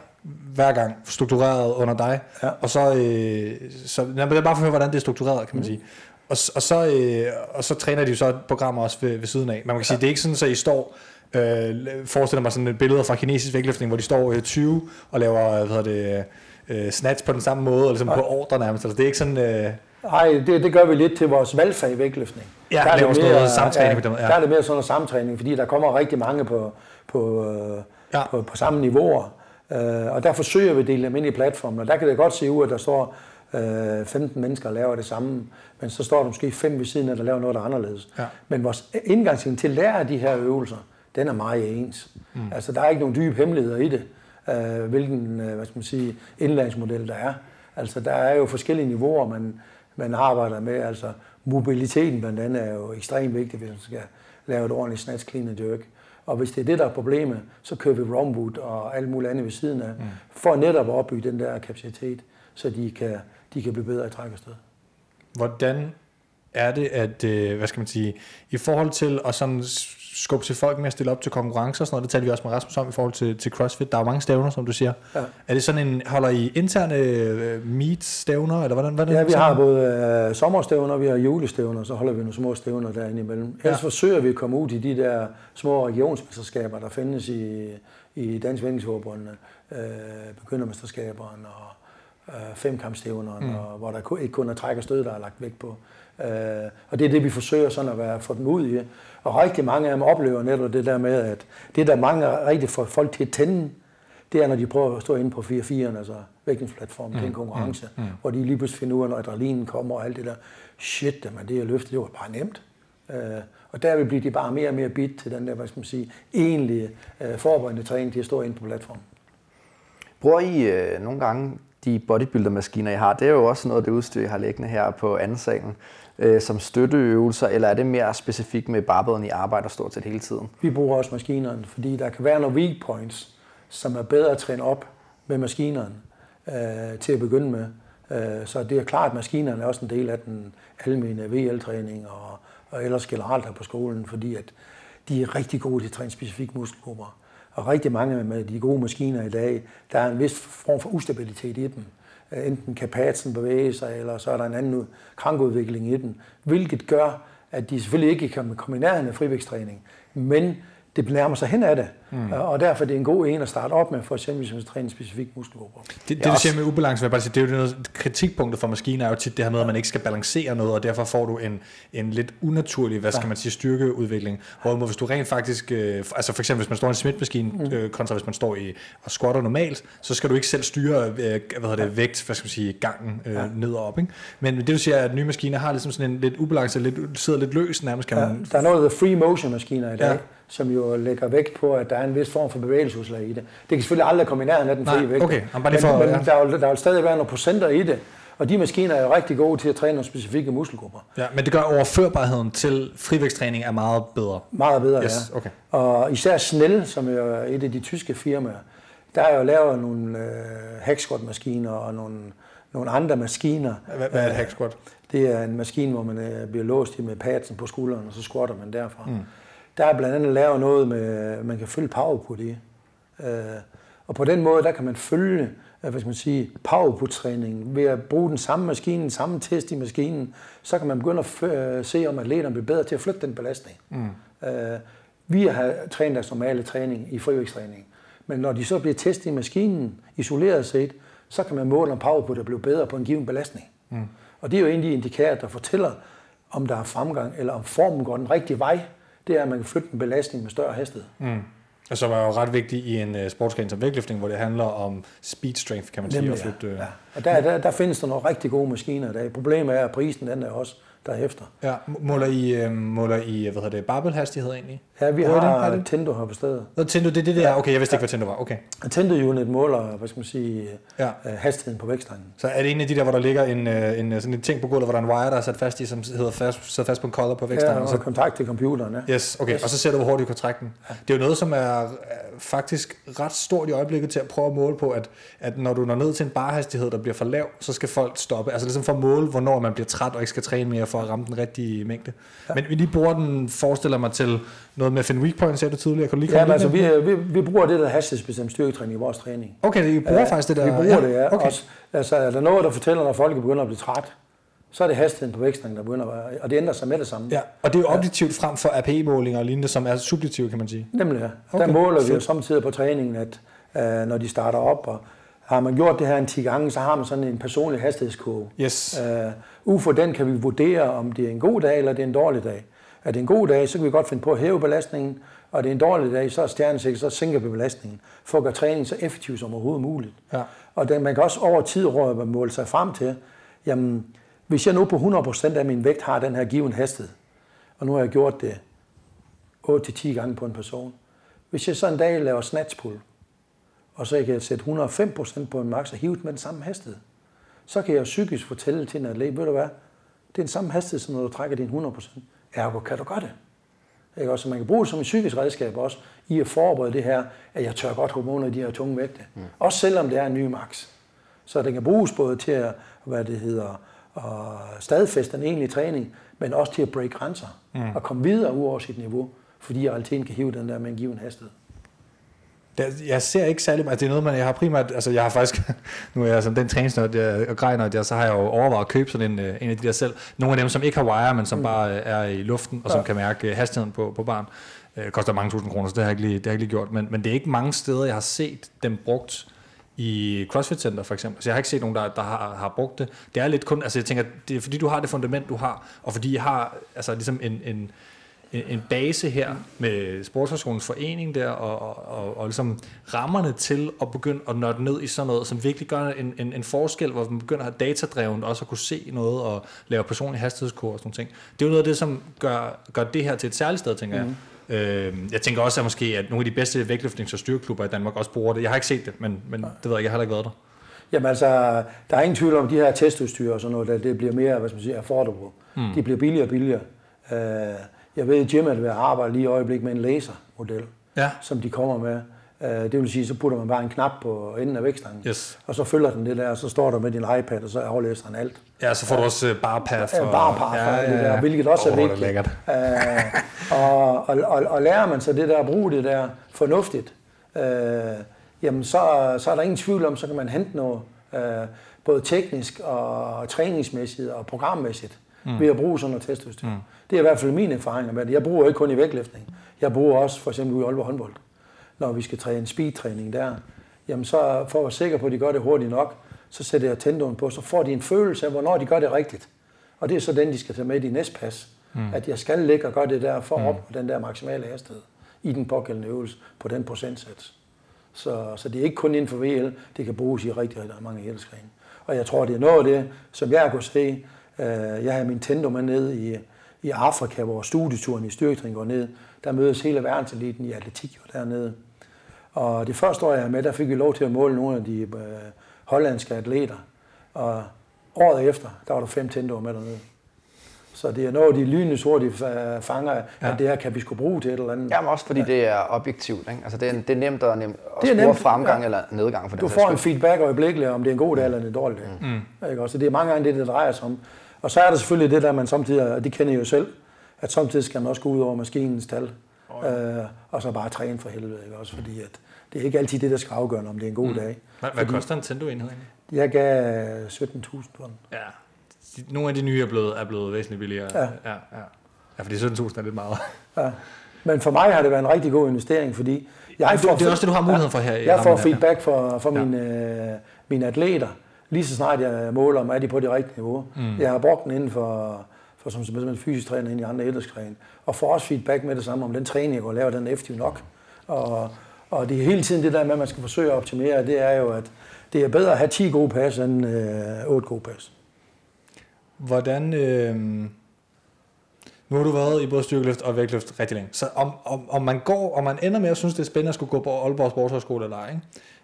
hver gang struktureret under dig. Ja. Og så, øh, så det er bare for høre, hvordan det er struktureret, kan man mm. sige. Og, og, så, øh, og så træner de jo så program også ved, ved siden af. Man kan ja. sige, det er ikke sådan, at I står øh, forestiller mig sådan et billede fra kinesisk vægtløftning, hvor de står øh, 20 og laver hvad hedder det, øh, snatch på den samme måde, og ligesom på ordre nærmest. Altså, det er ikke sådan... Øh... Nej, det, det gør vi lidt til vores valgfag i vægtløftning. Ja, der er det mere, noget samtræning ja, på dem. Ja. Der er det mere sådan noget samtræning, fordi der kommer rigtig mange på, på, øh, ja. på, på samme niveauer. Øh, og der forsøger vi at dele dem ind i platformen, og der kan det godt se ud, at der står øh, 15 mennesker og laver det samme, men så står der måske fem ved siden af, der laver noget, der er anderledes. Ja. Men vores indgangsting til at lære de her øvelser, den er meget ens. Mm. Altså, der er ikke nogen dybe hemmeligheder i det, øh, hvilken øh, hvad skal man sige, indlæringsmodel der er. Altså, der er jo forskellige niveauer, man, man arbejder med. Altså, mobiliteten blandt andet er jo ekstremt vigtig, hvis man skal lave et ordentligt snatch, clean and jerk. Og hvis det er det, der er problemet, så kører vi romwood og alt muligt andet ved siden af, mm. for netop at opbygge den der kapacitet, så de kan, de kan blive bedre i træk afsted. Hvordan er det, at, øh, hvad skal man sige, i forhold til at sådan skubbe til folk med at stille op til konkurrencer og sådan noget. Det talte vi også med Rasmus om i forhold til, til CrossFit. Der er jo mange stævner, som du siger. Ja. Er det sådan en, holder I interne uh, meet-stævner, eller hvordan, hvordan Ja, vi har både uh, sommerstævner, vi har julestævner, så holder vi nogle små stævner derinde imellem. Ellers ja. forsøger vi at komme ud i de der små regionsmesterskaber, der findes i, i Dansk Vendingsforbund, uh, begyndermesterskaberne og uh, femkampstævnerne, mm. og hvor der ikke kun er træk og stød, der er lagt vægt på. Uh, og det er det, vi forsøger sådan at være, få dem ud i. Og rigtig mange af dem oplever netop det der med, at det, der mange rigtig får folk til at tænde, det er, når de prøver at stå inde på 4-4'eren, altså vægtningsplatformen, mm, det er en konkurrence, mm, mm. hvor de lige pludselig finder ud af, når adrenalinen kommer og alt det der. Shit, man, det jeg løfte, det var bare nemt. Uh, og der vil blive de bare mere og mere bit til den der, hvad skal man sige, egentlige uh, forberedende træning til at stå inde på platformen. Bruger I uh, nogle gange de bodybuilder-maskiner, I har? Det er jo også noget af det udstyr, jeg har liggende her på anden salen øh, som støtteøvelser, eller er det mere specifikt med barbeden, I arbejder stort set hele tiden? Vi bruger også maskinerne, fordi der kan være nogle weak points, som er bedre at træne op med maskinerne øh, til at begynde med. Øh, så det er klart, at maskinerne er også en del af den almindelige VL-træning og, og ellers generelt her på skolen, fordi at de er rigtig gode til at træne specifikke muskelgrupper. Og rigtig mange med de gode maskiner i dag, der er en vis form for ustabilitet i dem. Enten kan patsen bevæge sig, eller så er der en anden krankudvikling i den, hvilket gør, at de selvfølgelig ikke kan komme i nærheden af frivægtstræning, men det nærmer sig hen af det. Mm. Og derfor er det en god en at starte op med, for eksempel hvis man træner en specifik muskelgruppe. Det, det du siger med ubalance, vil bare sige, det er jo noget, kritikpunktet for maskiner er jo tit det her med, at man ikke skal balancere noget, og derfor får du en, en lidt unaturlig, hvad skal man sige, styrkeudvikling. Hvorimod hvis du rent faktisk, øh, altså for eksempel hvis man står i en smitmaskine, mm. øh, kontra hvis man står i og squatter normalt, så skal du ikke selv styre øh, hvad hedder det, vægt, hvad skal man sige, gangen øh, ja. ned og op. Ikke? Men det du siger, at nye maskiner har ligesom sådan en lidt ubalance, lidt, sidder lidt løs nærmest, kan ja, man... Der er noget af free motion maskiner i dag. Ja som jo lægger vægt på, at der er en vis form for bevægelsesudslag i det. Det kan selvfølgelig aldrig komme i nærheden af den frie vægt. Okay. Men, for, men ja. der, vil, der vil stadig være nogle procenter i det. Og de maskiner er jo rigtig gode til at træne nogle specifikke muskelgrupper. Ja, men det gør overførbarheden til frivægtstræning er meget bedre. Meget bedre, yes, ja. Okay. Og især Snell, som er et af de tyske firmaer, der er jo lavet nogle øh, hacksquat-maskiner og nogle, nogle andre maskiner. Hvad, hvad er et hacksquat? Det er en maskine, hvor man øh, bliver låst i med padsen på skulderen, og så squatter man derfra. Mm. Der er blandt andet lavet noget med, man kan følge powerput i. Øh, og på den måde, der kan man følge øh, hvad skal man sige, powerput-træningen ved at bruge den samme maskine, den samme test i maskinen, så kan man begynde at øh, se, om atleterne bliver bedre til at flytte den belastning. Mm. vi har trænet deres normale træning i frivægtstræning. Men når de så bliver testet i maskinen, isoleret set, så kan man måle, om powerput er blevet bedre på en given belastning. Mm. Og det er jo en af de indikatorer, der fortæller, om der er fremgang, eller om formen går den rigtige vej det er, at man kan flytte en belastning med større hastighed. Mm. Og så var jo ret vigtigt i en uh, sportsgren som vægtløftning, hvor det handler om speed strength, kan man Nemlig, sige. At flytte, ja. ja. Og der, der, der findes der nogle rigtig gode maskiner i dag. Problemet er, at prisen den er også derefter. Ja, måler I, øh, måler I hvad hedder det, barbelhastighed egentlig? Ja, vi Hvor har det? Tendo her på stedet. Nå, Tendo, det er det der? Okay, jeg vidste ikke, hvad Tendo var. Okay. Tendo Unit måler, hvad skal man sige, ja. Øh, hastigheden på vægtstangen. Så er det en af de der, hvor der ligger en, øh, en, sådan en ting på gulvet, hvor der er en wire, der er sat fast i, som hedder fast, sidder fast på en collar på vægtstangen? Ja, og så kontakt til computeren, ja. Yes, okay. Yes. Og så ser du, hvor hurtigt du kan trække den. Ja. Det er jo noget, som er faktisk ret stort i øjeblikket til at prøve at måle på, at, at når du når ned til en barhastighed, der bliver for lav, så skal folk stoppe. Altså ligesom for at måle, hvornår man bliver træt og ikke skal træne mere for at ramme den rigtige mængde. Ja. Men vi lige bruger den, forestiller mig til noget med finde weak point, sagde du tidligere. Kan du lige ja, altså, vi, vi, vi, bruger det der hastighedsbestemt styrketræning i vores træning. Okay, vi bruger uh, faktisk det der? Vi bruger ja, det, ja. Okay. Også, altså, er der noget, der fortæller, når folk begynder at blive træt, så er det hastigheden på væksten, der begynder at og det ændrer sig med det samme. Ja, og det er jo objektivt frem for API-målinger og lignende, som er subjektive, kan man sige. Nemlig, ja. Okay. Der måler vi jo samtidig på træningen, at uh, når de starter op, og har man gjort det her en 10 gange, så har man sådan en personlig hastighedskurve. Yes. Uh, ud den kan vi vurdere, om det er en god dag eller det er en dårlig dag. Er det en god dag, så kan vi godt finde på at hæve belastningen, og det er en dårlig dag, så er stjernesæk, så sænker vi belastningen, for at gøre træningen så effektiv som overhovedet muligt. Ja. Og den, man kan også over tid råde måle sig frem til, jamen, hvis jeg nu på 100% af min vægt har den her given hastighed, og nu har jeg gjort det 8-10 gange på en person, hvis jeg så en dag laver snatchpull, og så kan jeg sætte 105% på en max og hive med den samme hastighed, så kan jeg psykisk fortælle til en atlet, ved du hvad, det er den samme hastighed, som når du trækker din 100%. Ergo kan du gøre det. Ikke? Også, man kan bruge det som et psykisk redskab også, i at forberede det her, at jeg tør godt hormoner i de her tunge vægte. Mm. Også selvom det er en ny max. Så det kan bruges både til at, hvad det hedder, at stadfæste den egentlige træning, men også til at break grænser mm. og komme videre ud over sit niveau, fordi jeg realiteten kan hive den der med en given hastighed jeg ser ikke særlig meget. Altså, det er noget, man, jeg har primært, altså jeg har faktisk, nu er jeg som den træningsnørd og grejnørd, der, så har jeg jo overvejet at købe sådan en, øh, en af de der selv. Nogle af dem, som ikke har wire, men som mm. bare øh, er i luften, og som ja. kan mærke øh, hastigheden på, på barn. Det koster mange tusind kroner, så det har jeg ikke lige, det har jeg ikke lige gjort. Men, men det er ikke mange steder, jeg har set dem brugt i CrossFit Center for eksempel. Så jeg har ikke set nogen, der, der har, har brugt det. Det er lidt kun, altså jeg tænker, det er fordi du har det fundament, du har, og fordi jeg har altså ligesom en, en, en, en base her med Sportsfagsskolens forening der, og, og, og, og ligesom rammerne til at begynde at nørde ned i sådan noget, som virkelig gør en, en, en forskel, hvor man begynder at have datadrevet, også at kunne se noget og lave personlige hastighedskurs og sådan ting. Det er jo noget af det, som gør, gør det her til et særligt sted, tænker mm. jeg. Øh, jeg tænker også, at måske at nogle af de bedste vægtløftnings- og styrkeklubber i Danmark også bruger det. Jeg har ikke set det, men, men det ved jeg jeg har heller ikke været der. Jamen altså, der er ingen tvivl om, at de her testudstyr og sådan noget, det bliver mere, hvad skal man sige, affordable. Mm. De bliver billigere og billigere. Øh, jeg ved, at Jim er ved at arbejde lige i øjeblik med en lasermodel, ja. som de kommer med. Uh, det vil sige, så putter man bare en knap på enden af vækstangen, yes. og så følger den det der, og så står der med din iPad, og så aflæser han alt. Ja, så får du også bare path. Ja, bare path, ja, ja, ja. det der, hvilket også oh, er vigtigt. Det er uh, og, og, og, og lærer man så det der at bruge det der fornuftigt, uh, jamen så, så er der ingen tvivl om, så kan man hente noget, uh, både teknisk og træningsmæssigt og programmæssigt, mm. ved at bruge sådan noget testudstyr. Mm. Det er i hvert fald min erfaring med det. Jeg bruger ikke kun i vægtløftning. Jeg bruger også for eksempel i Aalborg håndbold. Når vi skal træne speedtræning der, jamen så for at være sikker på, at de gør det hurtigt nok, så sætter jeg tendoen på, så får de en følelse af, hvornår de gør det rigtigt. Og det er så den, de skal tage med i de næste pas. Mm. At jeg skal ligge og gøre det der for at mm. opnå den der maksimale hastighed i den pågældende øvelse på den procentsats. Så, så det er ikke kun inden for VL, det kan bruges i rigtig, rigtig mange helskræne. Og jeg tror, det er noget af det, som jeg kunne se. Øh, jeg har min tendo med ned i, i Afrika, hvor studieturen i styrketræning går ned. Der mødes hele verdenseliten i atletik jo dernede. Og det første år, jeg er med, der fik vi lov til at måle nogle af de øh, hollandske atleter. Og året efter, der var der fem tendoer med dernede. Så det er noget, de lynende hurtigt fanger, ja. at det her kan vi skulle bruge til et eller andet. Jamen også fordi ja. det er objektivt. Ikke? Altså det, er, det er nemt at, nemt at det er nemt, fremgang ja. eller nedgang. For du får en feedback øjeblikkeligt, om det er en god dag eller en dårlig dag. Mm. Ikke? Også det er mange gange det, det drejer sig om. Og så er der selvfølgelig det der, man samtidig, og det kender jeg jo selv, at samtidig skal man også gå ud over maskinens tal. Ja. øh, og så bare træne for helvede. Ikke? Også fordi at det er ikke altid det, der skal afgøre, om det er en god mm. dag. Hvad, hvad koster en Tendo-enhed egentlig? Jeg gav 17.000 for den. Ja, nogle af de nye er blevet, er blevet væsentligt billigere. Ja. Ja, ja. ja fordi 17.000 er lidt meget. Ja. Men for mig har det været en rigtig god investering, fordi jeg får, det, det er også det, du har mulighed for her. Jeg får feedback for, for ja. mine, øh, mine atleter, lige så snart jeg måler, om er de på det rigtige niveau. Mm. Jeg har brugt den inden for, for som simpelthen fysisk træner ind i andre idrætsgrene, og får også feedback med det samme, om den træning, jeg går og laver, den er effektiv nok. Og, og det er hele tiden det der med, at man skal forsøge at optimere, det er jo, at det er bedre at have 10 gode pas end øh, 8 gode pas. Hvordan... Øh, nu har du været i både styrkeløft og vægtløft rigtig længe. Så om, om, om man går, og man ender med at synes, det er spændende at skulle gå på Aalborg Sportshøjskole eller ej, ikke?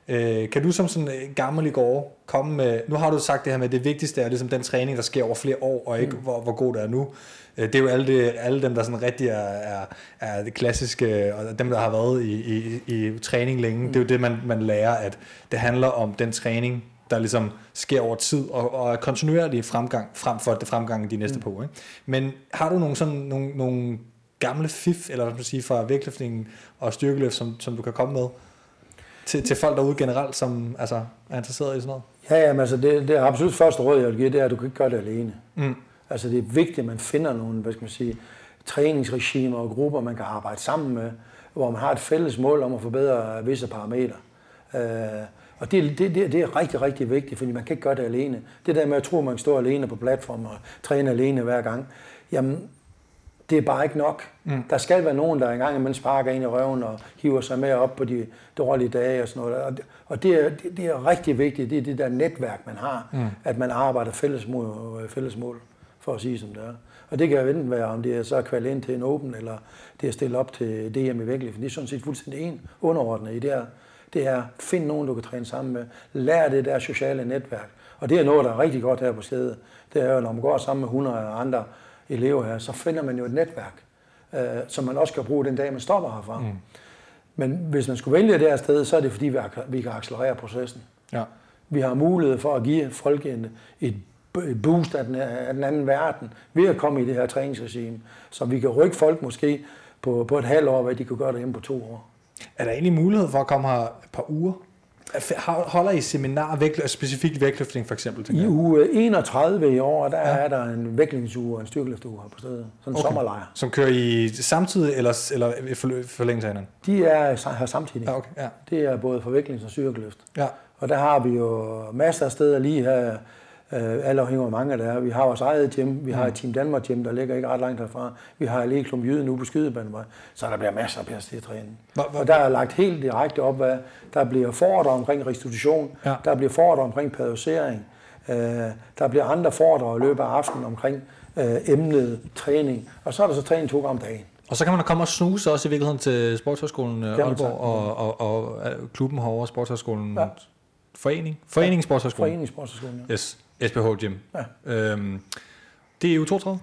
Øh, kan du som sådan en gammel i går komme med, nu har du sagt det her med, at det vigtigste er ligesom den træning, der sker over flere år, og ikke mm. hvor, hvor god det er nu. Øh, det er jo alle, det, alle dem, der sådan rigtig er, er, er det klassiske, og dem, der har været i, i, i træning længe, mm. det er jo det, man, man lærer, at det handler om den træning, der ligesom sker over tid, og, og er kontinuerlig fremgang, frem for det fremgang de næste mm. på. Ikke? Men har du nogle, sådan, nogle, nogle gamle fif, eller hvad man sige, fra vægtløftningen og styrkeløft, som, som du kan komme med til, til folk derude generelt, som altså, er interesseret i sådan noget? Ja, jamen, altså det, det er absolut første råd, jeg vil give, det er, at du kan ikke gøre det alene. Mm. Altså det er vigtigt, at man finder nogle, hvad skal man sige, træningsregimer og grupper, man kan arbejde sammen med, hvor man har et fælles mål om at forbedre visse parametre. Øh, og det, det, det, det er rigtig, rigtig vigtigt, fordi man kan ikke gøre det alene. Det der med at tro, at man står alene på platformen og træner alene hver gang, jamen, det er bare ikke nok. Mm. Der skal være nogen, der engang man sparker ind i røven og hiver sig med op på de dårlige dage og sådan noget. Og det, og det, er, det, det er rigtig vigtigt. Det er det der netværk, man har, mm. at man arbejder fælles mål, fælles mål, for at sige som det er. Og det kan jo enten være, om det er så kvalt ind til en åben, eller det er stillet op til DM i vægtlægning. Det er sådan set fuldstændig en underordnet i det her det er, find nogen, du kan træne sammen med. Lær det der sociale netværk. Og det er noget, der er rigtig godt her på stedet. Det er jo, når man går sammen med 100 andre elever her, så finder man jo et netværk, øh, som man også kan bruge den dag, man stopper herfra. Mm. Men hvis man skulle vælge det her sted, så er det fordi, vi kan accelerere processen. Ja. Vi har mulighed for at give folk en, et boost af den, af den anden verden ved at komme i det her træningsregime, så vi kan rykke folk måske på, på et halvt år, hvad de kunne gøre derhjemme på to år. Er der egentlig mulighed for at komme her et par uger? Holder I seminar, vægt, specifikt vægtløftning for eksempel? I uge 31 i år, der ja. er der en vægtløftningsuge og en styrkeløftuge her på stedet. Sådan en okay. sommerlejr. Som kører I samtidig eller, eller forlængelse af hinanden? De er her samtidig. Ja, okay. ja. Det er både for vægtløftning og styrkeløft. Ja. Og der har vi jo masser af steder lige her Øh, alle afhænger af mange der er. Vi har vores eget gym, vi har et Team Danmark gym, der ligger ikke ret langt herfra. Vi har Allé Klum Jyde nu på Skydebanevej, så der bliver masser af plads til at træne. Og der er lagt helt direkte op, hvad der bliver foredrag omkring restitution, ja. der bliver foredrag omkring periodisering, øh, der bliver andre foredrag i løbet af aftenen omkring øh, emnet træning, og så er der så træning to gange om dagen. Og så kan man komme og snuse også i virkeligheden til Sportshøjskolen øh, Aalborg og, og, og, og klubben herovre, Sportshøjskolen ja. Forening? Forening Sportshøjskolen. Forening Sportshøjskolen, ja. Yes. SPH Gym. Ja. Øhm, det er jo 32?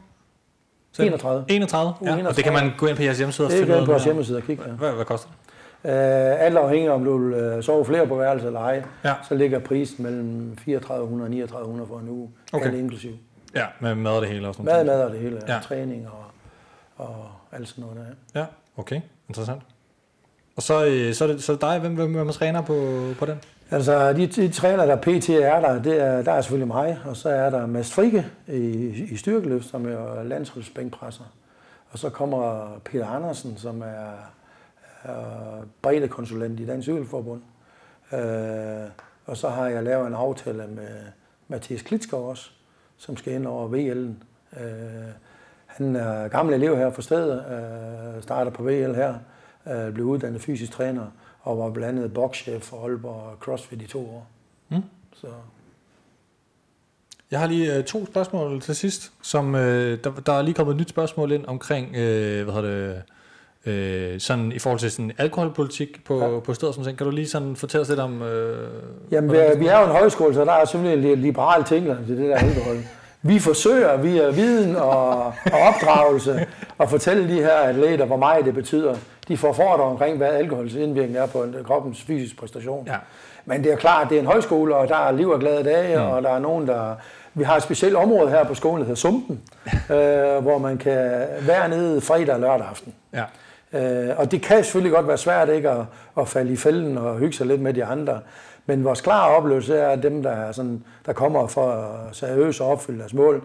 31. 31, ja. 31. Og det kan man gå ind på jeres hjemmeside og finde. Det kan på jeres hjemmeside og kigge. Ja. Hvad, hvad koster det? Uh, alt afhængig om du vil uh, sove flere på værelse eller ej, ja. så ligger prisen mellem 3400 og 3900 for en uge, okay. alt inklusiv. Ja, med mad og det hele også. Mad, mad og det hele, ja. træning og, og alt sådan noget der. Ja, okay, interessant. Og så, øh, så, er det, så er det dig, hvem, hvem, hvem træner på, på den? Altså, de, de træner, der PT er der, det er, der er selvfølgelig mig, og så er der Mads Frike i, i styrkeløft, som er landsholdsbænkpresser. Og så kommer Peter Andersen, som er, er breddekonsulent i Dansk Cykelforbund. Øh, og så har jeg lavet en aftale med Mathias Klitskov også, som skal ind over VL'en. Øh, han er gammel elev her fra stedet, øh, starter på VL her, øh, blev uddannet fysisk træner, og var blandt andet bokschef for Aalborg CrossFit i to år. Mm. Så. Jeg har lige øh, to spørgsmål til sidst, som øh, der, der er lige kommet et nyt spørgsmål ind omkring, øh, hvad hedder det, øh, sådan i forhold til sådan alkoholpolitik på, ja. på stedet, som ting. Kan du lige sådan fortælle os lidt om... Øh, Jamen, vi er, vi er jo en højskole, så der er selvfølgelig en liberal ting til det der alkohol. Vi forsøger via viden og, og opdragelse at fortælle de her atleter, hvor meget det betyder. De får fordre omkring, hvad alkohols indvirkning er på en, kroppens fysiske præstation. Ja. Men det er klart, det er en højskole, og der er liv og glade dage, mm. og der er nogen, der... Vi har et specielt område her på skolen, der hedder Sumpen, øh, hvor man kan være nede fredag og lørdag aften. Ja. Øh, og det kan selvfølgelig godt være svært ikke at, at falde i fælden og hygge sig lidt med de andre. Men vores klare oplevelse er, at dem, der, er sådan, der kommer for seriøst og opfylde deres mål,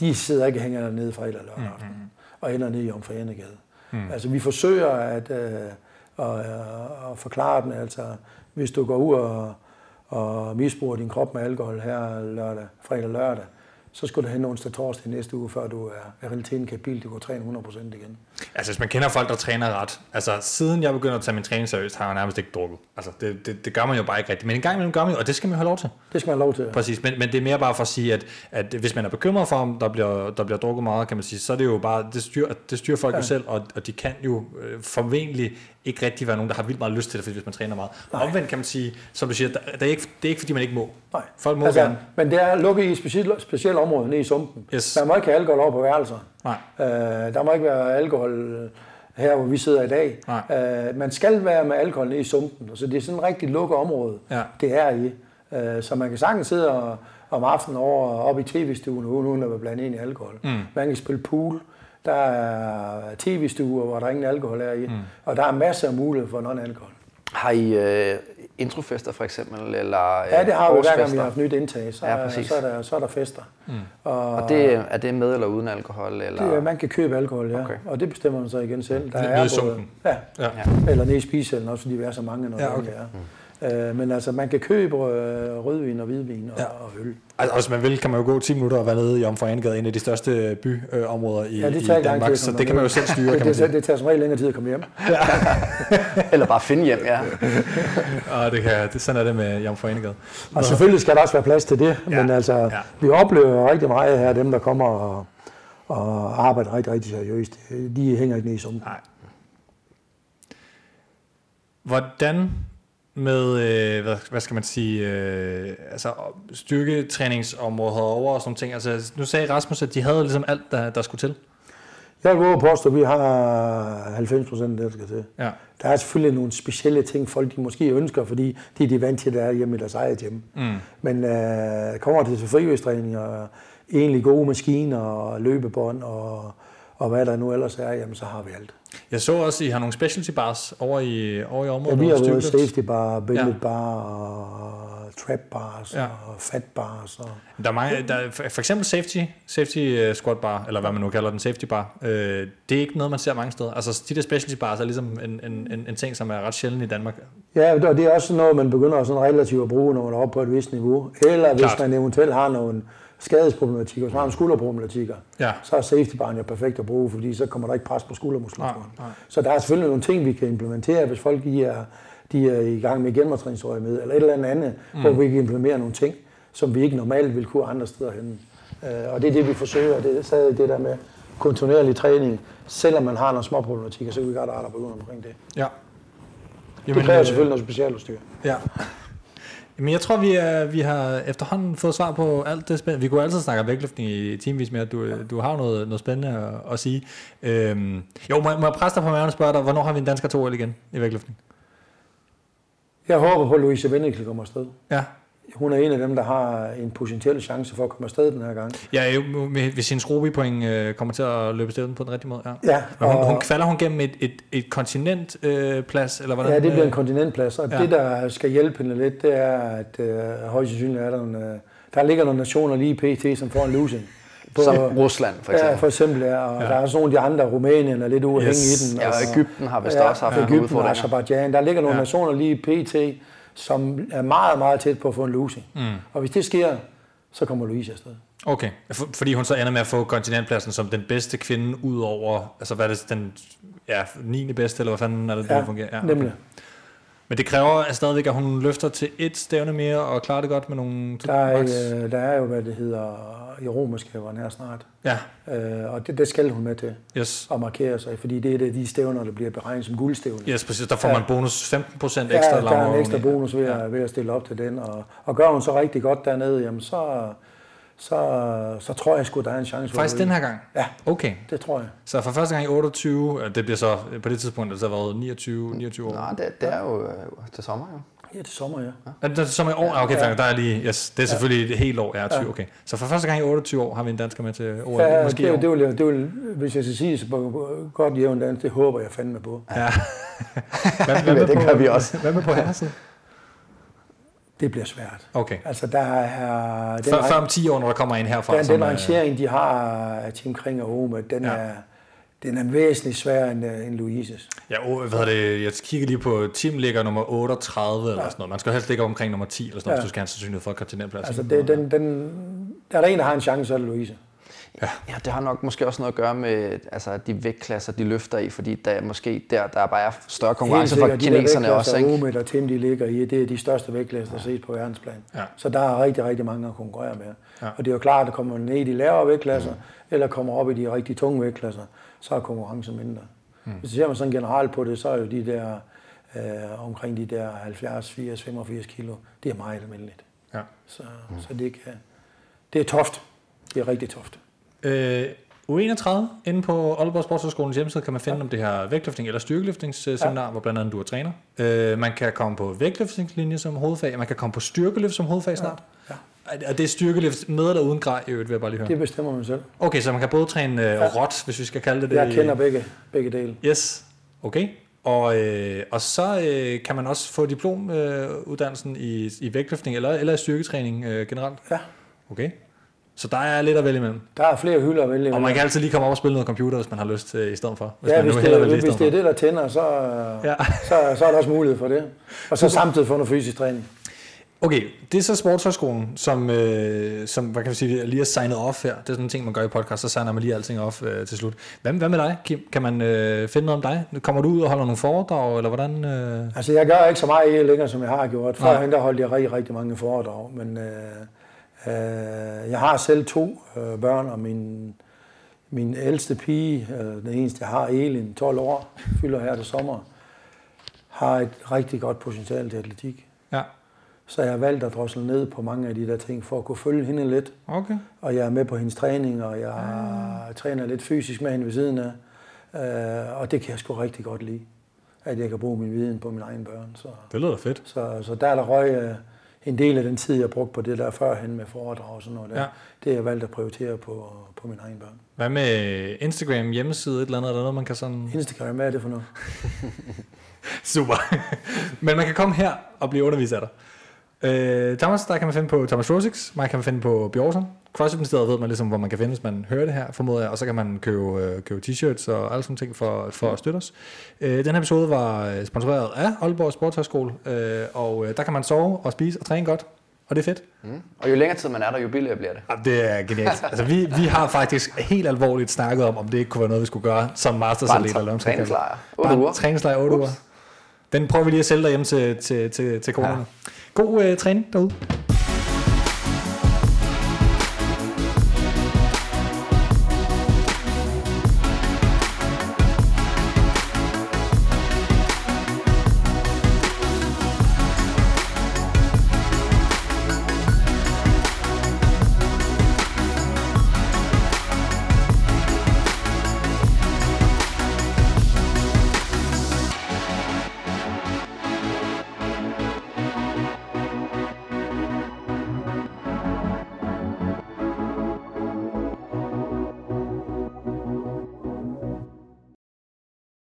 de sidder ikke og hænger nede fredag eller lørdag aften mm-hmm. Og ender nede i Omfriendegade. Mm. Altså vi forsøger at, øh, at, at forklare dem, altså hvis du går ud og, og misbruger din krop med alkohol her lørdag, fredag lørdag, så skulle du hen onsdag torsdag næste uge, før du er i realiteten kapitel, du går træne 100% igen. Altså hvis man kender folk, der træner ret, altså siden jeg begyndte at tage min træning seriøst, har jeg nærmest ikke drukket. Altså det, det, det gør man jo bare ikke rigtigt. Men en gang imellem gør man jo, og det skal man have lov til. Det skal man have lov til. Ja. Præcis, men, men det er mere bare for at sige, at, at hvis man er bekymret for, om der bliver, der bliver drukket meget, kan man sige, så er det jo bare, det styrer, det styrer folk ja. jo selv, og, og de kan jo øh, formentlig ikke rigtig være nogen, der har vildt meget lyst til det, fordi hvis man træner meget. Nej. Omvendt kan man sige, som du siger, der, det, er ikke, det er ikke fordi, man ikke må. Nej. Folk må altså, gerne. Men det er lukket i et specielt, specielt område nede i sumpen. Yes. Der må ikke have alkohol over på værelser. Nej. Øh, der må ikke være alkohol her, hvor vi sidder i dag. Nej. Øh, man skal være med alkohol nede i sumpen, så det er sådan et rigtig lukket område, ja. det er i. Øh, så man kan sagtens sidde og, om aftenen over op i tv-stuen, uden at være blandet ind i alkohol. Mm. Man kan spille pool. Der er tv-stuer, hvor der ingen alkohol er i. Mm. Og der er masser af mulighed for non-alkohol. Har I øh, introfester for eksempel? Eller, øh, ja, det har vi hver gang vi har haft nyt indtag. Så, ja, så, er, der, så er der fester. Mm. Og, og det, er det med eller uden alkohol? Eller? Det, man kan købe alkohol, ja. Okay. Og det bestemmer man så igen selv. Der er både, ja, ja. Eller nede i spiselen også, fordi vi er så mange, når ja, okay. er. Mm. Øh, men altså, man kan købe øh, rødvin og hvidvin og, ja. og øl. Altså, hvis man vil, kan man jo gå 10 minutter og være nede i Omforenegade, en af de største byområder i, ja, det i Danmark, så det kan man jo selv styre. det, kan man det, det tager som regel længere tid at komme hjem. Ja. Eller bare finde hjem, ja. og det kan, det, sådan er det med Jomforenegade. Og selvfølgelig skal der også være plads til det, ja. men altså, ja. vi oplever rigtig meget her, dem der kommer og, og arbejder rigtig, rigtig seriøst. De hænger ikke ned i sumpen. Nej. Hvordan med, øh, hvad, hvad skal man sige, øh, altså styrketræningsområdet over og sådan ting. Altså, nu sagde Rasmus, at de havde ligesom alt, der, der skulle til. Jeg vil påstå, at vi har 90 procent af det, der skal til. Ja. Der er selvfølgelig nogle specielle ting, folk de måske ønsker, fordi de er de vant til, at det er hjemme i deres eget hjem. Mm. Men øh, kommer det til frivægstræning og egentlig gode maskiner og løbebånd og, og hvad der nu ellers er, jamen så har vi alt. Jeg så også, at I har nogle specialty bars over i, over i området. Ja, vi har både safety bar, billet ja. bar og trap bars ja. og fat bars. Og... Der er mange, der, for eksempel safety, safety øh, squat bar, eller hvad man nu kalder den, safety bar, øh, det er ikke noget, man ser mange steder. Altså de der specialty bars er ligesom en, en, en, en ting, som er ret sjældent i Danmark. Ja, og det er også noget, man begynder sådan relativt at bruge, når man er oppe på et vist niveau. Eller hvis Klart. man eventuelt har nogle skadesproblematikker, hvis man har skulderproblematikker, ja. så er safety barn jo perfekt at bruge, fordi så kommer der ikke pres på skuldermuskulaturen. Så der er selvfølgelig nogle ting, vi kan implementere, hvis folk de er, de er i gang med genoptræningsøje med, eller et eller andet, mm. hvor vi kan implementere nogle ting, som vi ikke normalt vil kunne andre steder hen. Uh, og det er det, vi forsøger. Det er stadig det der med kontinuerlig træning. Selvom man har nogle små problematikker, så kan vi godt arbejde på omkring det. Ja. Jamen, det kræver øh, selvfølgelig noget specialudstyr. Ja. Men jeg tror, vi, er, vi har efterhånden fået svar på alt det spændende. Vi kunne altid snakke om vægtløftning i timevis at du, du har noget, noget spændende at, at sige. Øhm, jo, må, må jeg presse dig på maven og spørge dig, hvornår har vi en dansker to igen i vægtløftning? Jeg håber på, at Louise Vendekle kommer afsted. Ja. Hun er en af dem, der har en potentiel chance for at komme afsted den her gang. Ja, jo, med, hvis hendes Robi-point øh, kommer til at løbe afsted på den rigtige måde. Ja. Ja, Men hun, og- hun falder hun gennem et, et, et kontinentplads, øh, plads, eller hvordan? Ja, det bliver en øh, kontinentplads, og ja. ja. det, der skal hjælpe hende lidt, det er, at øh, højst sandsynligt er der nogle, øh, der ligger nogle nationer lige pt., som får en losing. På, Som Rusland, for eksempel. Ja, for eksempel, ja, og ja. der er også nogle af de andre, Rumænien er lidt ude at Yes. hænge i den. Ja, og, og Ægypten har vist ja, også haft nogle Ægypten og. Azerbaijan. Der ligger nogle Ja. ja. nationer lige pt., som er meget, meget tæt på at få en losing. Mm. Og hvis det sker, så kommer Louise afsted. Okay, for, fordi hun så ender med at få kontinentpladsen som den bedste kvinde ud over, altså hvad er det, den ja, 9. bedste, eller hvad fanden er det, det Ja, fungerer? Ja, nemlig. Men det kræver stadigvæk, at hun løfter til et stævne mere og klarer det godt med nogle... Der er, øh, der er jo, hvad det hedder, i romerskaberne her snart. Ja, Øh, og det, det skal hun med til yes. at markere sig, fordi det er det, de stævner, der bliver beregnet som guldstævne. Yes, præcis. Der får Ja. man bonus 15 procent Ja, ekstra. der er en ekstra bonus ved, Ja. at, ved at stille op til den. Og, og gør hun så rigtig godt dernede, jamen så, så, så tror jeg sgu, der er en chance for Faktisk den her gang? Ja. Okay. Det tror jeg. Så for første gang i 28, øh, det bliver så på det tidspunkt, altså været 29, 29 år. Nå, det, det er jo øh, til sommer, jo. Ja, til sommer, ja. Er det som i år? Ja, okay, Ja. der er lige, yes, det er selvfølgelig et helt år, ja, 20, okay. Så for første gang i 28 år har vi en dansker med til OL, Ja, måske det, det, vil, det vil, hvis jeg skal sige det så godt jævn dans, det håber jeg fandme på. Ja. hvad, hvad med det på, gør vi også. Hvad med på herresiden? Det bliver svært. Okay. Altså, der er... Den, Før, før om 10 år, når der kommer en herfra. den, som, den øh, rangering, de har af Team Kring og Ome, den, Ja. ja. er, den er væsentligt sværere end, øh, end Louises. Ja, hvad hedder det? Jeg kigger lige på, Tim ligger nummer 38 eller sådan noget. Man skal helst ligge omkring nummer 10 eller sådan noget, Ja. hvis du skal have en sandsynlighed for kontinentplads. Altså, det, den, den, der er der en, der har en chance, så er det Louise. Ja, det har nok måske også noget at gøre med altså, de vægtklasser, de løfter i, fordi der er måske der, der bare er større konkurrence for sikkert, de kineserne også. Ikke? Omid og Tim, de ligger i, det er de største vægtklasser, der ses på verdensplan. Ja. Så der er rigtig, rigtig mange at konkurrere med. Ja. Og det er jo klart, at der kommer ned i de lavere vægtklasser, eller kommer op i de rigtig tunge vægtklasser, så er konkurrencen mindre. Hmm. Hvis ser man sådan generelt på det, så er jo de der øh, omkring de der 70, 80, 85 kilo, det er meget almindeligt. Ja. Så, mm. så det, kan, det er toft. Det er rigtig toft. Øh, U31, inde på Aalborg Sportshøjskolens hjemmeside, kan man finde om det her vægtløftning eller styrkeløftningsseminar, ja. hvor blandt andet du er træner. Øh, man kan komme på vægtløftningslinje som hovedfag, man kan komme på styrkeløft som hovedfag snart. Ja. Og det er styrkeløft med eller uden grej, i øvrigt, vil jeg bare lige høre. Det bestemmer man selv. Okay, så man kan både træne øh, rot, hvis vi skal kalde det det. Jeg i- kender begge, begge dele. Yes, okay. Og, øh, og så øh, kan man også få diplomuddannelsen øh, uddannelsen i, i vægtløftning eller, eller i styrketræning øh, generelt. Ja. Okay. Så der er lidt at vælge imellem. Der er flere hylder at vælge Og man imellem. kan altid lige komme op og spille noget computer, hvis man har lyst til i stedet for. Hvis Ja, man hvis, nu vil det, i hvis det er det, der tænder, så, Ja. så, så er der også mulighed for det. Og så samtidig få noget fysisk træning. Okay, det er så sportshøjskolen, som, øh, som hvad kan vi sige, lige er signet off her. Det er sådan en ting, man gør i podcast, så signer man lige alting off øh, til slut. Hvad, hvad med dig, Kim? Kan man øh, finde noget om dig? Kommer du ud og holder nogle foredrag, eller hvordan? Øh? Altså, jeg gør ikke så meget i længere, som jeg har gjort. Førhen der holdt jeg rigtig, rigtig mange foredrag, men øh, jeg har selv to øh, børn, og min, min ældste pige, øh, den eneste jeg har, Elin, 12 år, fylder her til sommer, har et rigtig godt potentiale til atletik. Ja, Så jeg har valgt at drosle ned på mange af de der ting, for at kunne følge hende lidt. okay. Og jeg er med på hendes træning, og jeg ah. træner lidt fysisk med hende ved siden af. Øh, og det kan jeg sgu rigtig godt lide, at jeg kan bruge min viden på mine egne børn. Så, Det lyder fedt. så, så der er der røg øh, en del af den tid, jeg brugte på det der førhen med foredrag og sådan noget der. Ja. Det har jeg valgt at prioritere på, på mine egne børn. Hvad med Instagram, hjemmeside, et eller andet? Er der noget, man kan sådan... Instagram, hvad er det for noget? Super. Men man kan komme her og blive undervist af dig. Øh, Thomas, der kan man finde på Thomas Rosix. Mig kan man finde på Bjørsen. CrossFit Ministeriet ved man ligesom, hvor man kan finde, hvis man hører det her, formoder jeg. Og så kan man købe, øh, købe t-shirts og alle sådan ting for, for at støtte os. Øh, den her episode var øh, sponsoreret af Aalborg Sportshøjskole. Øh, og øh, der kan man sove og spise og træne godt. Og det er fedt. Mm. Og jo længere tid man er der, jo billigere bliver det. Jamen, det er genialt. altså, vi, vi har faktisk helt alvorligt snakket om, om det ikke kunne være noget, vi skulle gøre som masters Bare en atlet. eller det. træningslejr. 8 Bare en uger. Træningslejr 8 uger. Den prøver vi lige at sælge derhjemme til, til, til, til konerne. Ja. God øh, træning derude.